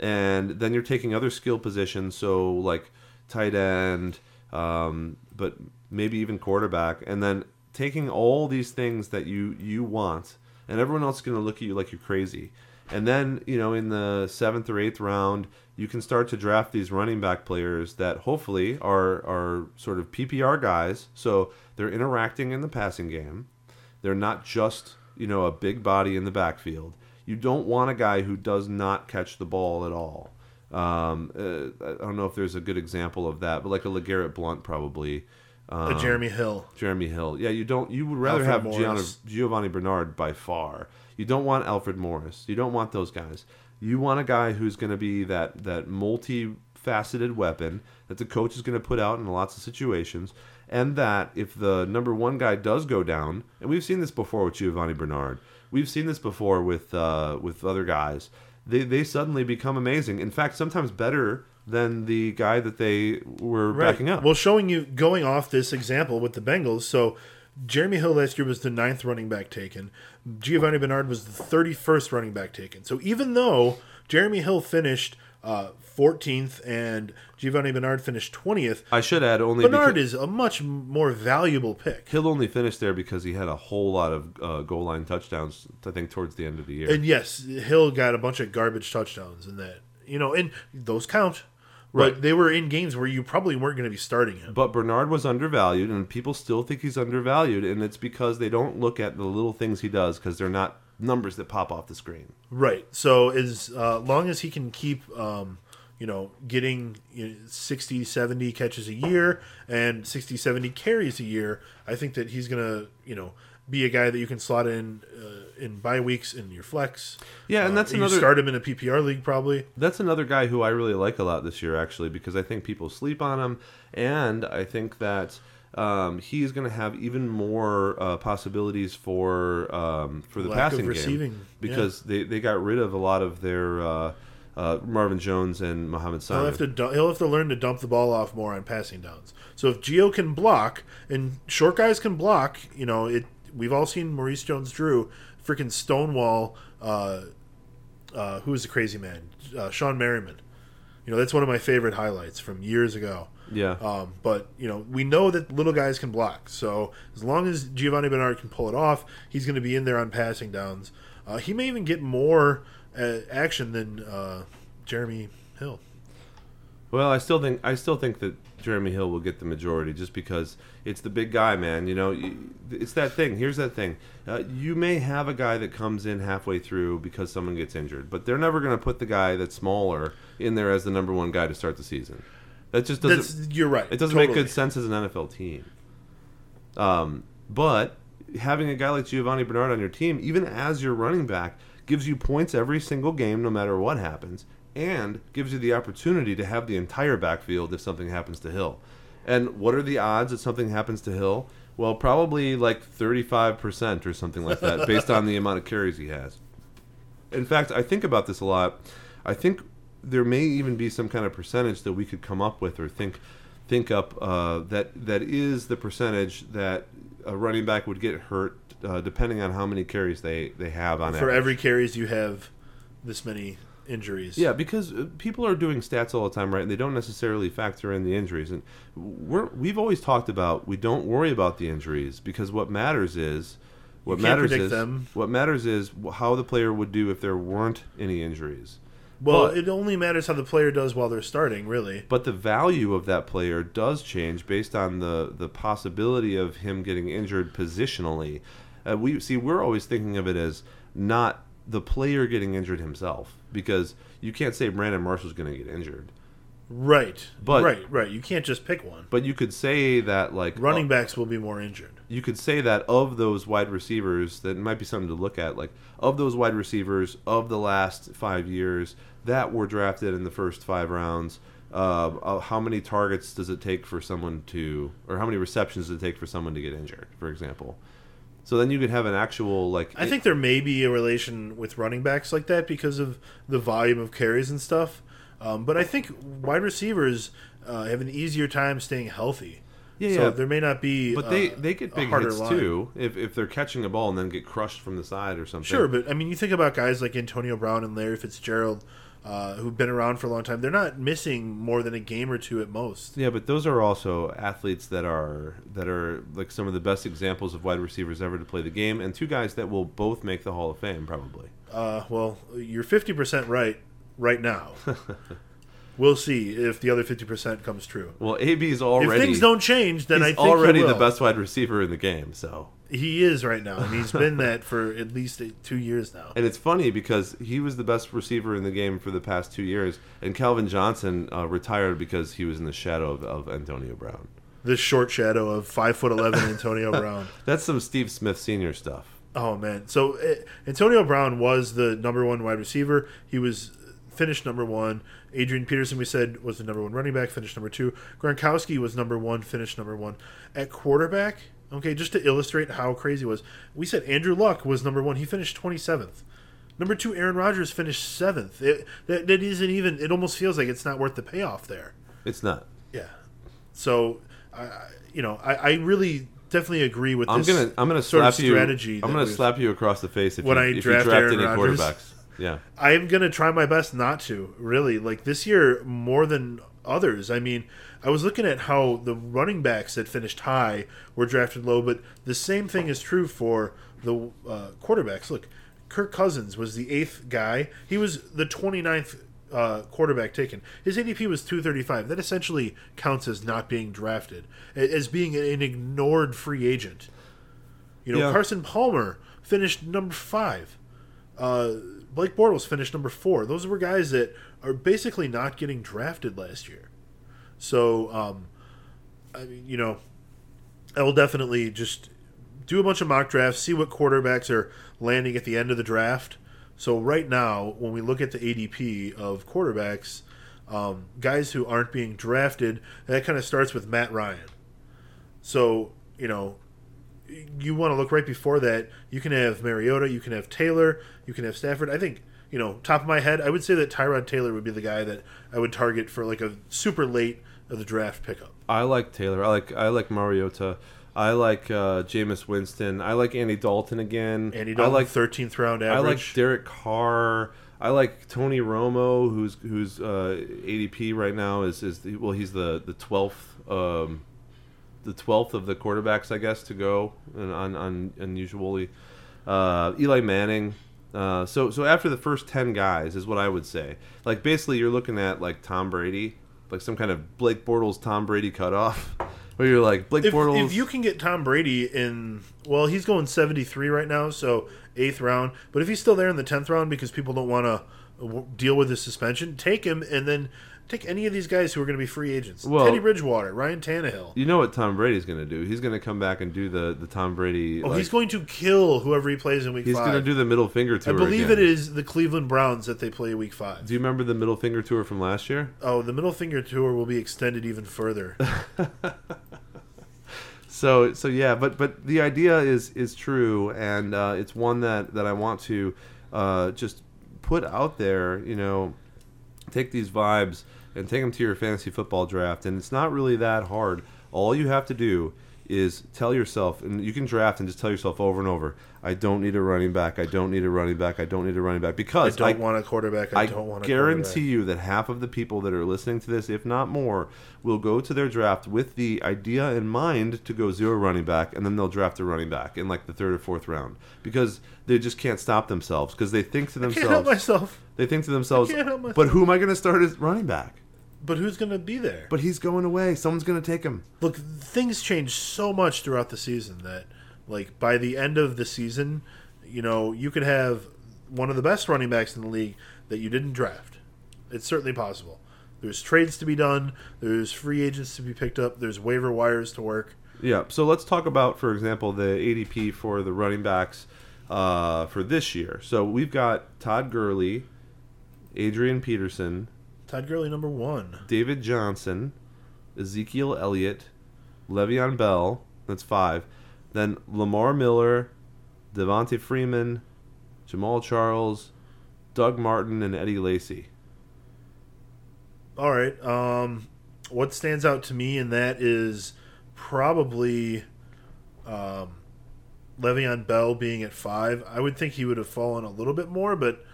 and then you're taking other skill positions, so like tight end, um, but maybe even quarterback, and then taking all these things that you you want, and everyone else is going to look at you like you're crazy. And then you know in the seventh or eighth round, you can start to draft these running back players that hopefully are are sort of PPR guys, so they're interacting in the passing game. They're not just, you know, a big body in the backfield. You don't want a guy who does not catch the ball at all. Um, uh, I don't know if there's a good example of that, but like a LeGarrette Blount probably. Um, A Jeremy Hill. Jeremy Hill. Yeah, you don't. You would rather Alfred have Gianna, Giovanni Bernard by far. You don't want Alfred Morris. You don't want those guys. You want a guy who's going to be that that multi-faceted weapon that the coach is going to put out in lots of situations, and that if the number one guy does go down, and we've seen this before with Giovanni Bernard, we've seen this before with uh, with other guys. They they suddenly become amazing. In fact, sometimes better than the guy that they were backing up. Well, showing you going off this example with the Bengals, so Jeremy Hill last year was the ninth running back taken. Giovanni Bernard was the 31st running back taken. So even though Jeremy Hill finished uh, 14th and Giovanni Bernard finished 20th, I should add only Bernard is a much more valuable pick. Hill only finished there because he had a whole lot of uh, goal line touchdowns. I think towards the end of the year. And yes, Hill got a bunch of garbage touchdowns in that. You know, and those count. Right. But they were in games where you probably weren't going to be starting him. But Bernard was undervalued, and people still think he's undervalued, and it's because they don't look at the little things he does because they're not numbers that pop off the screen. Right. So as uh, long as he can keep, um, you know, getting you know, 60, 70 catches a year and 60, 70 carries a year, I think that he's going to, you know, be a guy that you can slot in uh, in bye weeks in your flex. Yeah, and Uh, that's you another start him in a PPR league probably. that's another guy who I really like a lot this year, actually, because I think people sleep on him, and I think that um, he's going to have even more uh, possibilities for um, for the Lack passing receiving, game because they, they got rid of a lot of their uh, uh, Marvin Jones and Mohamed He'll have to du- he'll have to learn to dump the ball off more on passing downs. So if Gio can block and short guys can block, you know it. We've all seen Maurice Jones-Drew freaking stonewall. Uh, uh, who is the crazy man? Uh, Shawne Merriman. You know that's one of my favorite highlights from years ago. Yeah, Um, but you know we know that little guys can block. So as long as Giovani Bernard can pull it off, he's going to be in there on passing downs. Uh, he may even get more uh, action than uh, Jeremy Hill. Well, I still think I still think that Jeremy Hill will get the majority just because it's the big guy, man. You know, it's that thing. Here's that thing. Uh, you may have a guy that comes in halfway through because someone gets injured, but they're never going to put the guy that's smaller in there as the number one guy to start the season. That just doesn't. That's you're right. It doesn't totally. make good sense as an NFL team. Um, but having a guy like Giovani Bernard on your team, even as your running back, gives you points every single game, no matter what happens, and gives you the opportunity to have the entire backfield if something happens to Hill. And what are the odds that something happens to Hill? Well, probably like 35% or something like that, based on the amount of carries he has. In fact, I think about this a lot. I think there may even be some kind of percentage that we could come up with or think think up uh, that that is the percentage that a running back would get hurt uh, depending on how many carries they, they have on For average. every carries, you have this many injuries. Yeah, because uh, people are doing stats all the time, right? And they don't necessarily factor in the injuries. And we're we've always talked about we don't worry about the injuries because what matters is what matters is them. what matters is how the player would do if there weren't any injuries. Well, But- it only matters how the player does while they're starting, really. But the value of that player does change based on the the possibility of him getting injured positionally. Uh, we see we're always thinking of it as not the player getting injured himself because you can't say Brandon Marshall's going to get injured. Right. But- right, right. You can't just pick one. But you could say that like Running uh, backs will be more injured. you could say that of those wide receivers, that might be something to look at. Like of those wide receivers of the last five years that were drafted in the first five rounds, uh, uh, how many targets does it take for someone to, or how many receptions does it take for someone to get injured, for example? So then you could have an actual like. I think there may be a relation with running backs like that because of the volume of carries and stuff. Um, but I think wide receivers uh, have an easier time staying healthy. Yeah, so yeah. there may not be. But they, uh, they get a big hits line. too if, if they're catching a ball and then get crushed from the side or something. Sure, but I mean, you think about guys like Antonio Brown and Larry Fitzgerald, uh, who've been around for a long time. They're not missing more than a game or two at most. Yeah, but those are also athletes that are that are like some of the best examples of wide receivers ever to play the game, and two guys that will both make the Hall of Fame probably. Uh, well, you're fifty percent right right now. we'll see if the other fifty percent comes true. Well, AB is already If things don't change, then I think already the best wide receiver in the game. So, He is right now, and he's been that for at least two years now. and it's funny because he was the best receiver in the game for the past two years, and Calvin Johnson uh, retired because he was in the shadow of, of Antonio Brown. This short shadow of five foot eleven Antonio Brown. That's some Steve Smith Senior stuff. Oh man! So uh, Antonio Brown was the number one wide receiver. He was finished number one. Adrian Peterson, we said, was the number one running back. Finished number two. Gronkowski was number one. Finished number one at quarterback. Okay, just to illustrate how crazy it was, we said Andrew Luck was number one. He finished twenty seventh. Number two, Aaron Rodgers finished seventh. It, that, that isn't even. It almost feels like it's not worth the payoff there. It's not. Yeah. So, I, you know, I, I really definitely agree with I'm this. gonna I'm gonna sort of slap you. strategy I'm gonna slap you across the face if When you, I if you draft draft Aaron any Rodgers? quarterbacks. Yeah. I'm gonna try my best not to. Really, like this year more than others. I mean, I was looking at how the running backs that finished high were drafted low, but the same thing is true for the uh, quarterbacks. Look, Kirk Cousins was the eighth guy. He was the 29th uh, quarterback taken. His ADP was 235. That essentially counts as not being drafted, as being an ignored free agent. You know, Yeah. Carson Palmer finished number five. Uh, Blake Bortles finished number four. Those were guys that are basically not getting drafted last year. So, um, I mean, you know, I will definitely just do a bunch of mock drafts, see what quarterbacks are landing at the end of the draft. So right now, when we look at the ADP of quarterbacks, um, guys who aren't being drafted, that kind of starts with Matt Ryan. So you know, you want to look right before that. You can have Mariota, you can have Taylor, you can have Stafford. I think you know, top of my head, I would say that Tyrod Taylor would be the guy that I would target for like a super late of the draft pickup. I like Taylor. I like I like Mariota. I like uh, Jameis Winston. I like Andy Dalton again. Andy Dalton, I like thirteenth round average. I like. Derek Carr. I like Tony Romo, who's who's uh, ADP right now is is the, well he's the the twelfth um, the twelfth of the quarterbacks I guess to go and on, on unusually uh, Eli Manning. Uh, so so after the first ten guys is what I would say. Like basically you're looking at like Tom Brady, like some kind of Blake Bortles Tom Brady cutoff, where you're like Blake if, Bortles. if you can get Tom Brady in, well, he's going seventy three right now, so eighth round. But if he's still there in the tenth round because people don't want to deal with his suspension, take him and then take any of these guys who are going to be free agents. Well- Teddy Bridgewater, Ryan Tannehill. you know what Tom Brady's going to do? He's going to come back and do the the Tom Brady. Oh, like- he's going to kill whoever he plays in week He's five. going to do the middle finger tour. I believe again. it is the Cleveland Browns that they play week five. Do you remember the middle finger tour from last year? Oh, the middle finger tour will be extended even further. So so yeah, but but the idea is is true, and uh, it's one that that I want to uh, just put out there. You know, take these vibes and take them to your fantasy football draft, and it's not really that hard. All you have to do is tell yourself, and you can draft and just tell yourself over and over, I don't need a running back. I don't need a running back. I don't need a running back because I don't want a quarterback. I, I don't want a guarantee you that half of the people that are listening to this, if not more, will go to their draft with the idea in mind to go zero running back, and then they'll draft a running back in like the third or fourth round because they just can't stop themselves because they think to I can't help themselves, myself. They think to themselves, can't help myself. but who am I going to start as running back? But who's going to be there? But he's going away. Someone's going to take him. Look, things change so much throughout the season that, like, by the end of the season, you know, you could have one of the best running backs in the league that you didn't draft. It's certainly possible. There's trades to be done. There's free agents to be picked up. There's waiver wires to work. Yeah. So let's talk about, for example, the ADP for the running backs uh, for this year. So we've got Todd Gurley, Adrian Peterson, Todd Gurley, number one. David Johnson, Ezekiel Elliott, Le'Veon Bell. That's five. Then Lamar Miller, Devonta Freeman, Jamaal Charles, Doug Martin, and Eddie Lacy. All right. Um, what stands out to me and that is probably um, Le'Veon Bell being at five. I would think he would have fallen a little bit more, but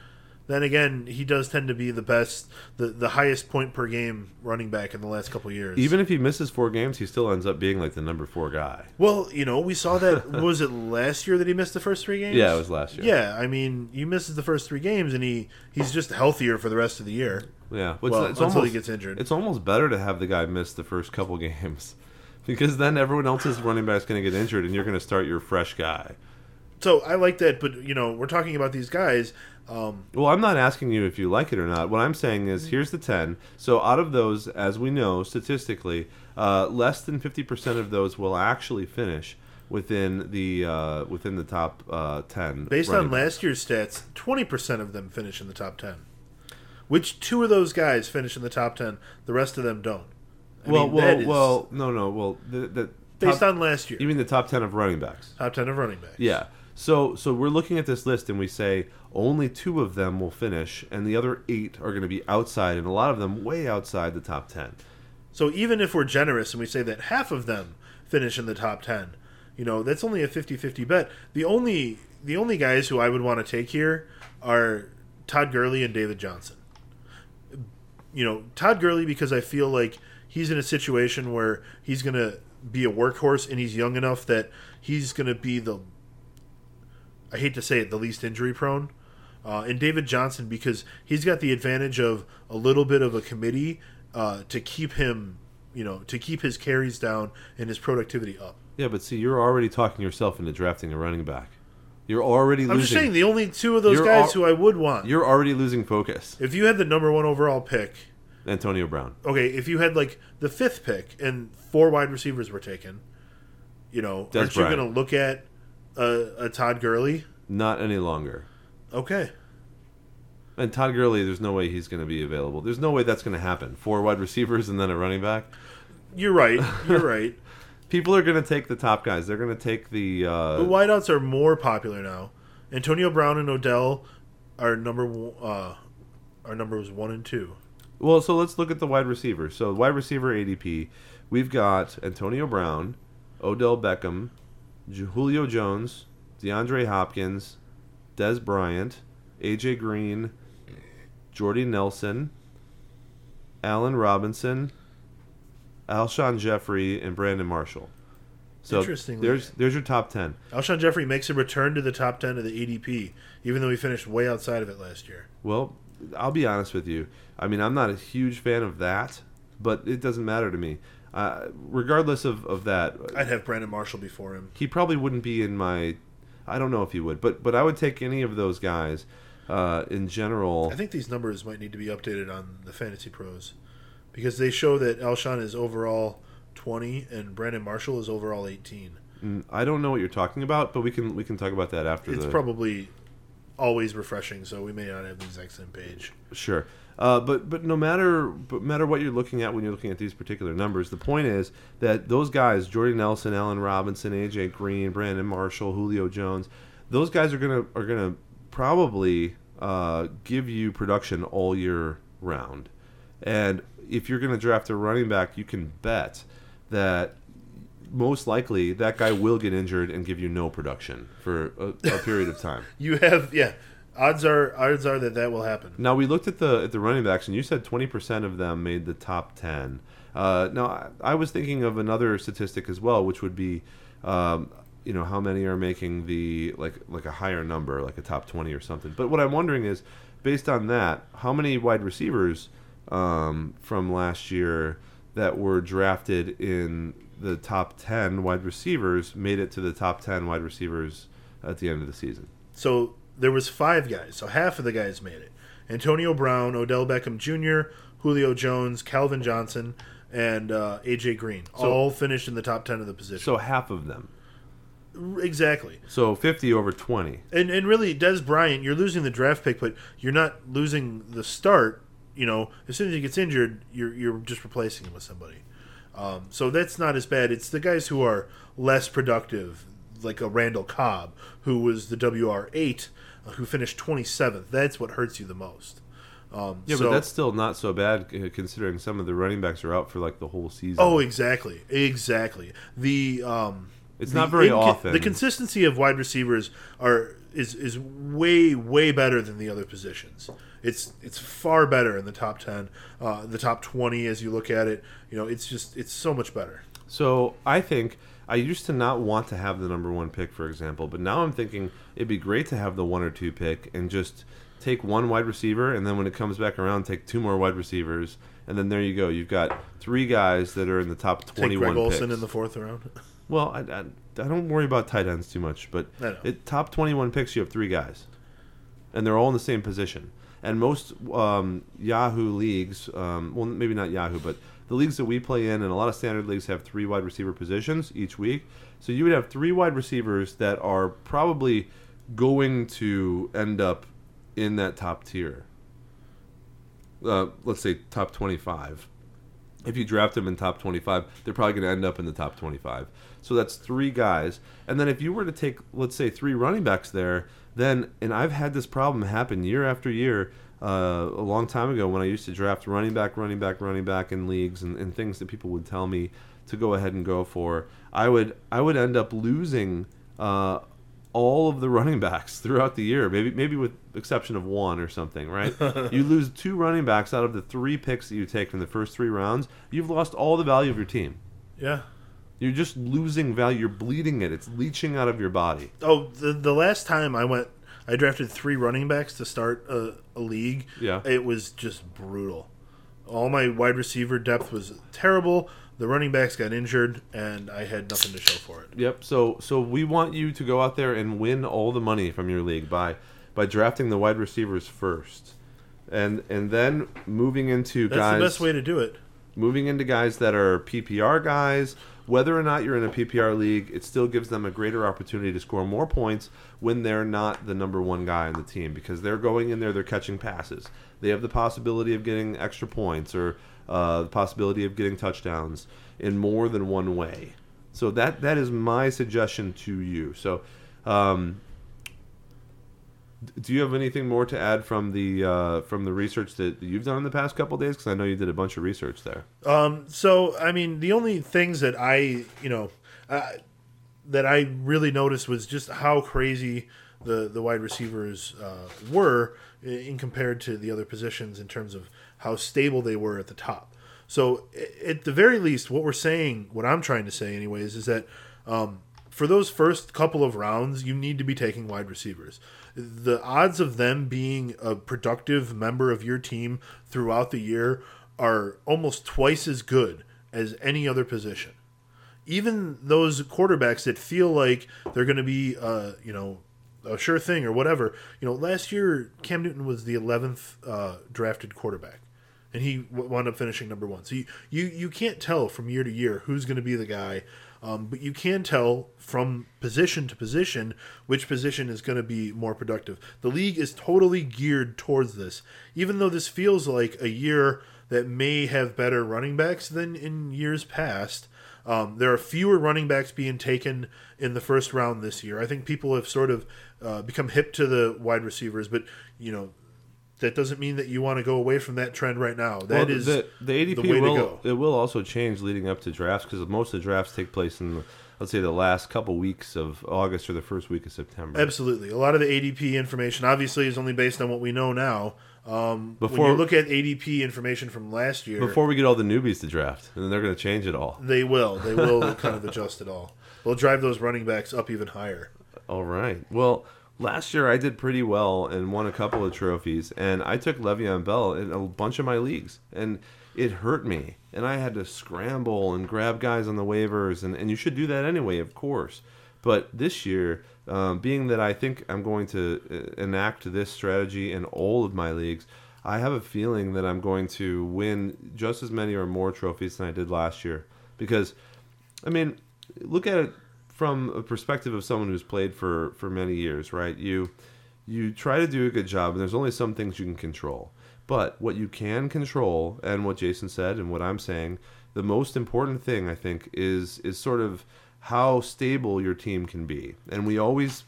then again, he does tend to be the best, the, the highest point per game running back in the last couple of years. Even if he misses four games, he still ends up being like the number four guy. well, you know, we saw that. was it last year that he missed the first three games? Yeah, it was last year. Yeah, I mean, he misses the first three games, and he he's just healthier for the rest of the year. Yeah, Well, it's until he almost, gets injured. It's almost better to have the guy miss the first couple games because then everyone else's running back's going to get injured, and you're going to start your fresh guy. So I like that, but you know, we're talking about these guys. Um, Well, I'm not asking you if you like it or not. What I'm saying is, here's the 10. So, out of those, as we know statistically, uh, less than 50% of those will actually finish within the uh, within the top uh, 10. Based on last year's stats, twenty percent of them finish in the top ten. Which two of those guys finish in the top ten? The rest of them don't. I well, mean, well, is well, no, no. Well, the, the based top, on last year, you mean the top 10 of running backs? top ten of running backs. Yeah. So so we're looking at this list and we say only two of them will finish, and the other eight are going to be outside, and a lot of them way outside the top ten. So even if we're generous and we say that half of them finish in the top 10, you know, that's only a 50-50 bet. The only the only guys who I would want to take here are Todd Gurley and David Johnson. You know, Todd Gurley because I feel like he's in a situation where he's going to be a workhorse and he's young enough that he's going to be the I hate to say it, the least injury prone. Uh, and David Johnson because he's got the advantage of a little bit of a committee uh, to keep him, you know, to keep his carries down and his productivity up. Yeah, but see, you're already talking yourself into drafting a running back. You're already I'm losing. just saying the only two of those You're guys al- who I would want. You're already losing focus. If you had the number one overall pick, Antonio Brown. okay, if you had like the fifth pick and four wide receivers were taken, you know, Dez aren't you Bryant. going to look at a, a Todd Gurley? Not any longer. Okay, And Todd Gurley, there's no way he's going to be available. There's no way that's going to happen. Four wide receivers and then a running back. you're right. You're right. People are going to take the top guys. They're going to take the. Uh, The wideouts are more popular now. Antonio Brown and Odell are number one- uh, our numbers one and two. Well, so let's look at the wide receivers. So wide receiver ADP, we've got Antonio Brown, Odell Beckham, Julio Jones, DeAndre Hopkins, Dez Bryant, AJ Green, Jordy Nelson, Allen Robinson, Alshon Jeffery, and Brandon Marshall. So Interestingly- there's there's your top ten. Alshon Jeffery makes a return to the top ten of the ADP, even though he finished way outside of it last year. Well, I'll be honest with you. I mean, I'm not a huge fan of that, but it doesn't matter to me. Uh, regardless of, of that, I'd have Brandon Marshall before him. he probably wouldn't be in my. I don't know if he would, but but I would take any of those guys uh, in general. I think these numbers might need to be updated on the Fantasy Pros because they show that Alshon is overall 20 and Brandon Marshall is overall 18. Mm, I don't know what you're talking about, but we can we can talk about that after It's the probably always refreshing, so we may not have the exact same page. Sure. Uh, but but no matter but matter what you're looking at when you're looking at these particular numbers, the point is that those guys, Jordy Nelson, Allen Robinson, AJ Green, Brandon Marshall, Julio Jones, those guys are gonna are gonna probably uh, give you production all year round. And if you're gonna draft a running back, you can bet that most likely that guy will get injured and give you no production for a, a period of time. You have yeah, odds are odds are that that will happen. Now we looked at the at the running backs, and you said twenty percent of them made the top ten. Uh, now I, I was thinking of another statistic as well, which would be, um, you know, how many are making the like like a higher number, like a top twenty or something. But what I'm wondering is, based on that, how many wide receivers um, from last year that were drafted in the top ten wide receivers made it to the top ten wide receivers at the end of the season? So there was five guys, so half of the guys made it. Antonio Brown, Odell Beckham Jr., Julio Jones, Calvin Johnson, and uh, AJ Green So- all finished in the top 10 of the position. So half of them. exactly. So 50 over 20. And and really, Dez Bryant, you're losing the draft pick, but you're not losing the start. You know, as soon as he gets injured, you're you're just replacing him with somebody. Um, so that's not as bad. It's the guys who are less productive, like a Randall Cobb, who was the WR eight, who finished 27th. That's what hurts you the most. Um, Yeah, so- but that's still not so bad considering some of the running backs are out for like the whole season. Oh, exactly, exactly. The um, It's the not very inco- often. The consistency of wide receivers are is is way way better than the other positions. It's it's far better in the top ten, uh, the top twenty as you look at it. You know, it's just it's so much better. So I think I used to not want to have the number one pick, for example, but now I'm thinking it'd be great to have the one or two pick and just take one wide receiver, and then when it comes back around, take two more wide receivers, and then there you go. You've got three guys that are in the top twenty-one. Take 21 Greg Olsen in the fourth round. well, I, I, I don't worry about tight ends too much, but it, top 21 picks, you have three guys, and they're all in the same position. And most um, Yahoo leagues, um, well, maybe not Yahoo, but the leagues that we play in, and a lot of standard leagues have three wide receiver positions each week. So you would have three wide receivers that are probably going to end up in that top tier. Uh, let's say top 25. if you draft them in top 25, they're probably going to end up in the top 25. So that's three guys. And then if you were to take, let's say, three running backs there, then, and I've had this problem happen year after year. Uh, a long time ago, when I used to draft running back, running back, running back in leagues, and, and things that people would tell me to go ahead and go for, I would I would end up losing uh, all of the running backs throughout the year, maybe maybe with exception of one or something, right? you lose two running backs out of the three picks that you take in the first three rounds, you've lost all the value of your team. Yeah. You're just losing value. You're bleeding it. It's leaching out of your body. Oh, the the last time I went, I drafted three running backs to start a, a league. Yeah. It was just brutal. All my wide receiver depth was terrible. The running backs got injured, and I had nothing to show for it. Yep. So so we want you to go out there and win all the money from your league by by drafting the wide receivers first, and and then moving into That's guys. the best way to do it. moving into guys that are PPR guys, whether or not you're in a PPR league, it still gives them a greater opportunity to score more points when they're not the number one guy on the team because they're going in there, they're catching passes. They have the possibility of getting extra points or uh, the possibility of getting touchdowns in more than one way. So that that is my suggestion to you. So. Um, do you have anything more to add from the uh, from the research that you've done in the past couple days? Because I know you did a bunch of research there. Um, so I mean, the only things that I, you know, uh, that I really noticed was just how crazy the the wide receivers uh, were in compared to the other positions in terms of how stable they were at the top. So at the very least, what we're saying, what I'm trying to say, anyways, is that um, for those first couple of rounds, you need to be taking wide receivers. The odds of them being a productive member of your team throughout the year are almost twice as good as any other position. Even those quarterbacks that feel like they're going to be, uh, you know, a sure thing or whatever. You know, last year Cam Newton was the 11th uh, drafted quarterback, and he wound up finishing number one. So you you, you can't tell from year to year who's going to be the guy, um, but you can tell from position to position which position is going to be more productive. The league is totally geared towards this, even though this feels like a year that may have better running backs than in years past. Um, there are fewer running backs being taken in the first round this year. I think people have sort of uh, become hip to the wide receivers, but you know that doesn't mean that you want to go away from that trend right now. That Well, is the, the ADP the way will to go. it will also change leading up to drafts because most of the drafts take place in the, let's say the last couple weeks of August or the first week of September. Absolutely, a lot of the ADP information obviously is only based on what we know now. Um, when Before- you look at ADP information from last year, Before we get all the newbies to draft, and then they're going to change it all. they will they will kind of adjust it all. They'll drive those running backs up even higher. All right. Well, last year I did pretty well and won a couple of trophies, and I took Le'Veon Bell in a bunch of my leagues, and it hurt me, and I had to scramble and grab guys on the waivers, and, and you should do that anyway, of course. But this year, um, being that I think I'm going to uh, enact this strategy in all of my leagues, I have a feeling that I'm going to win just as many or more trophies than I did last year. Because, I mean, look at it from a perspective of someone who's played for, for many years, right? You you try to do a good job, and there's only some things you can control. But what you can control, and what Jason said, and what I'm saying, the most important thing I think is is sort of how stable your team can be. And we always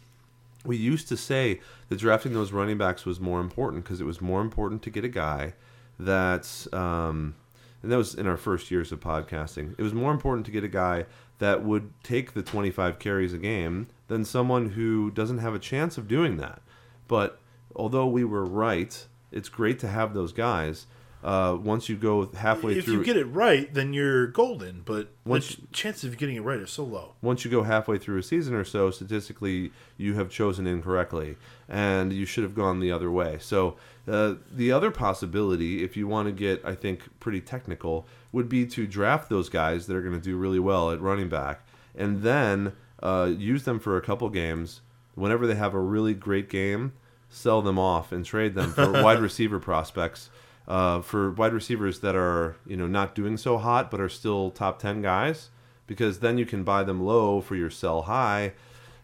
we used to say that drafting those running backs was more important because it was more important to get a guy that um, and that was in our first years of podcasting. It was more important to get a guy that would take the 25 carries a game than someone who doesn't have a chance of doing that. But although we were right, it's great to have those guys. Uh, once you go halfway if through, if you get it right, then you're golden. But Once- the ch- chances of getting it right are so low. once you go halfway through a season or so, statistically, you have chosen incorrectly, and you should have gone the other way. So, uh, the other possibility, if you want to get, I think, pretty technical, would be to draft those guys that are going to do really well at running back, and then uh, use them for a couple games. Whenever they have a really great game, sell them off and trade them for wide receiver prospects. Uh, for wide receivers that are you know not doing so hot but are still top 10 guys because then you can buy them low for your sell high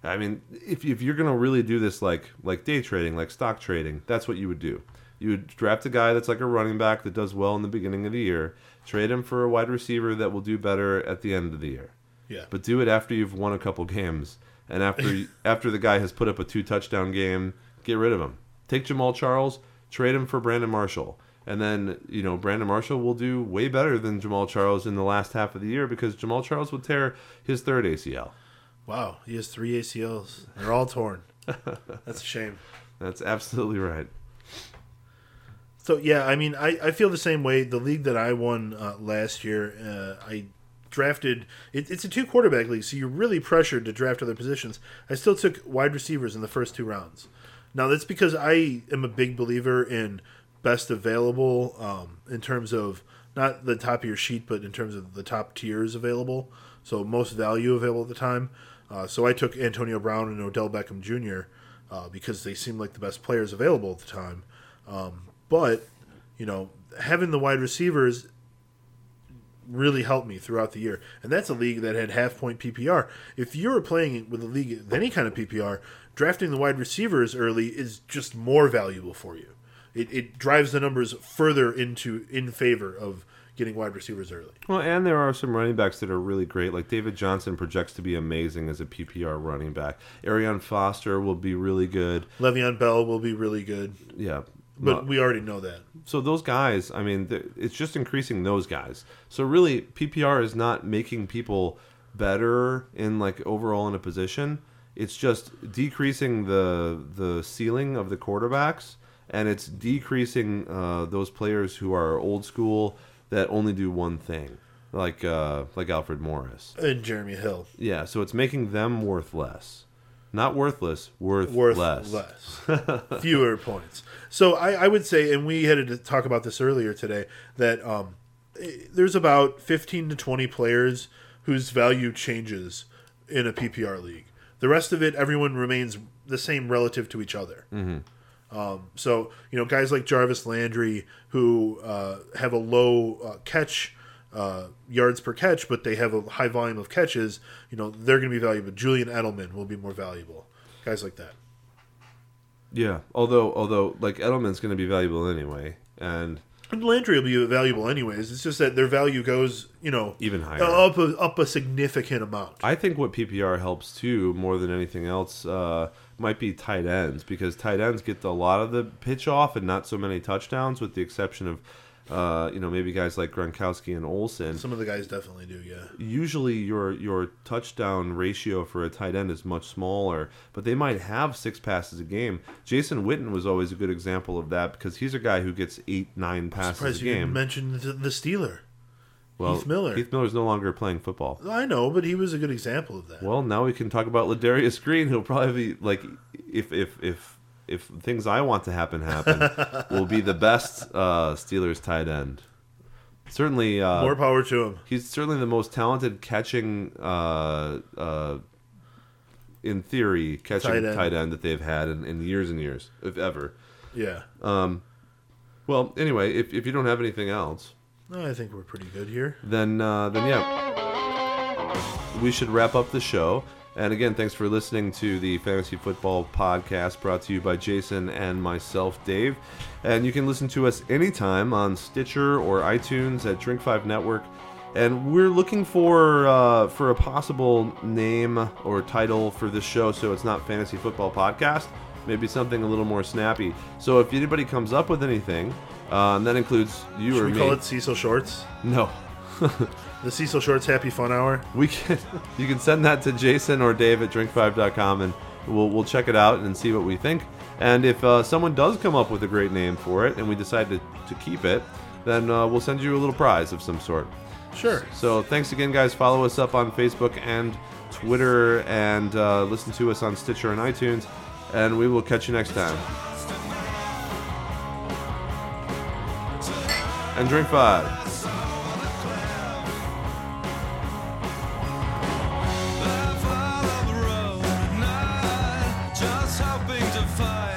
i mean if, if you're going to really do this like like day trading like stock trading that's what you would do you would draft a guy that's like a running back that does well in the beginning of the year Trade him for a wide receiver that will do better at the end of the year. Yeah. But do it after you've won a couple games and after after the guy has put up a two touchdown game, get rid of him. Take Jamaal Charles, trade him for Brandon Marshall. And then, you know, Brandon Marshall will do way better than Jamaal Charles in the last half of the year because Jamaal Charles would tear his third ACL. Wow, he has three ACLs. They're all torn. That's a shame. That's absolutely right. So yeah, I mean, I, I feel the same way. The league that I won uh, last year, uh, I drafted. It, it's a two quarterback league, so you're really pressured to draft other positions. I still took wide receivers in the first two rounds. Now that's because I am a big believer in best available um, in terms of not the top of your sheet, but in terms of the top tiers available. So most value available at the time. Uh, so I took Antonio Brown and Odell Beckham Jr. Uh, because they seemed like the best players available at the time. Um, but you know, having the wide receivers really helped me throughout the year, and that's a league that had half point PPR. If you're playing with a league with any kind of PPR, drafting the wide receivers early is just more valuable for you. It, it drives the numbers further into in favor of getting wide receivers early. Well, and there are some running backs that are really great. Like David Johnson projects to be amazing as a PPR running back. Arian Foster will be really good. Le'Veon Bell will be really good, Yeah. But No- we already know that. so those guys, I mean, it's just increasing those guys. So really, PPR is not making people better in like overall in a position. It's just decreasing the the ceiling of the quarterbacks, and it's decreasing uh, those players who are old school that only do one thing, like uh, like Alfred Morris. And Jeremy Hill, Yeah, so it's making them worth less, not worthless, worth, worth less. less, fewer points. So I, I would say, and we had to talk about this earlier today, that um, there's about 15 to 20 players whose value changes in a PPR league. The rest of it, everyone remains the same relative to each other. Um, so you know, guys like Jarvis Landry who uh, have a low uh, catch uh, yards per catch, but they have a high volume of catches. You know, they're going to be valuable. Julian Edelman will be more valuable. Guys like that. Yeah, although although like Edelman's going to be valuable anyway, and And Landry will be valuable anyways. It's just that their value goes, you know, even higher. up a, up a significant amount. I think what PPR helps too, more than anything else, uh, might be tight ends because tight ends get a lot of the pitch off and not so many touchdowns, with the exception of, uh, you know, maybe guys like Gronkowski and Olsen. Some of the guys definitely do, yeah. Usually, your your touchdown ratio for a tight end is much smaller, but they might have six passes a game. Jason Witten was always a good example of that because he's a guy who gets eight, nine passes Surprised a you game. mention the, the Steeler. well, Heath Miller. Heath Miller's no longer playing football. I know, but he was a good example of that. Well, now we can talk about Ladarius Green, who'll probably be like, if if if if things I want to happen happen, will be the best uh, Steelers tight end. Certainly, uh, More power to him. he's certainly the most talented catching, uh, uh, in theory, catching Tight tight end. end, that they've had in, in years and years, if ever. Yeah. Um. Well, anyway, if if you don't have anything else, No, I think we're pretty good here. then uh, then yeah, we should wrap up the show. And again, thanks for listening to the Fantasy Football Podcast brought to you by Jason and myself, Dave. And you can listen to us anytime on Stitcher or iTunes at Drink Five Network. And we're looking for uh, for a possible name or title for this show, so it's not Fantasy Football Podcast. Maybe something a little more snappy. So if anybody comes up with anything, uh, and that includes you Should or we me, call it Cecil Shorts? no. The Cecil Shorts Happy Fun Hour? We can you can send that to Jason or Dave at drink5.com and we'll we'll check it out and see what we think. And if uh, someone does come up with a great name for it and we decide to, to keep it, then uh, we'll send you a little prize of some sort. Sure. So thanks again, guys. Follow us up on Facebook and Twitter and uh, listen to us on Stitcher and iTunes. And we will catch you next time. And drink five. Just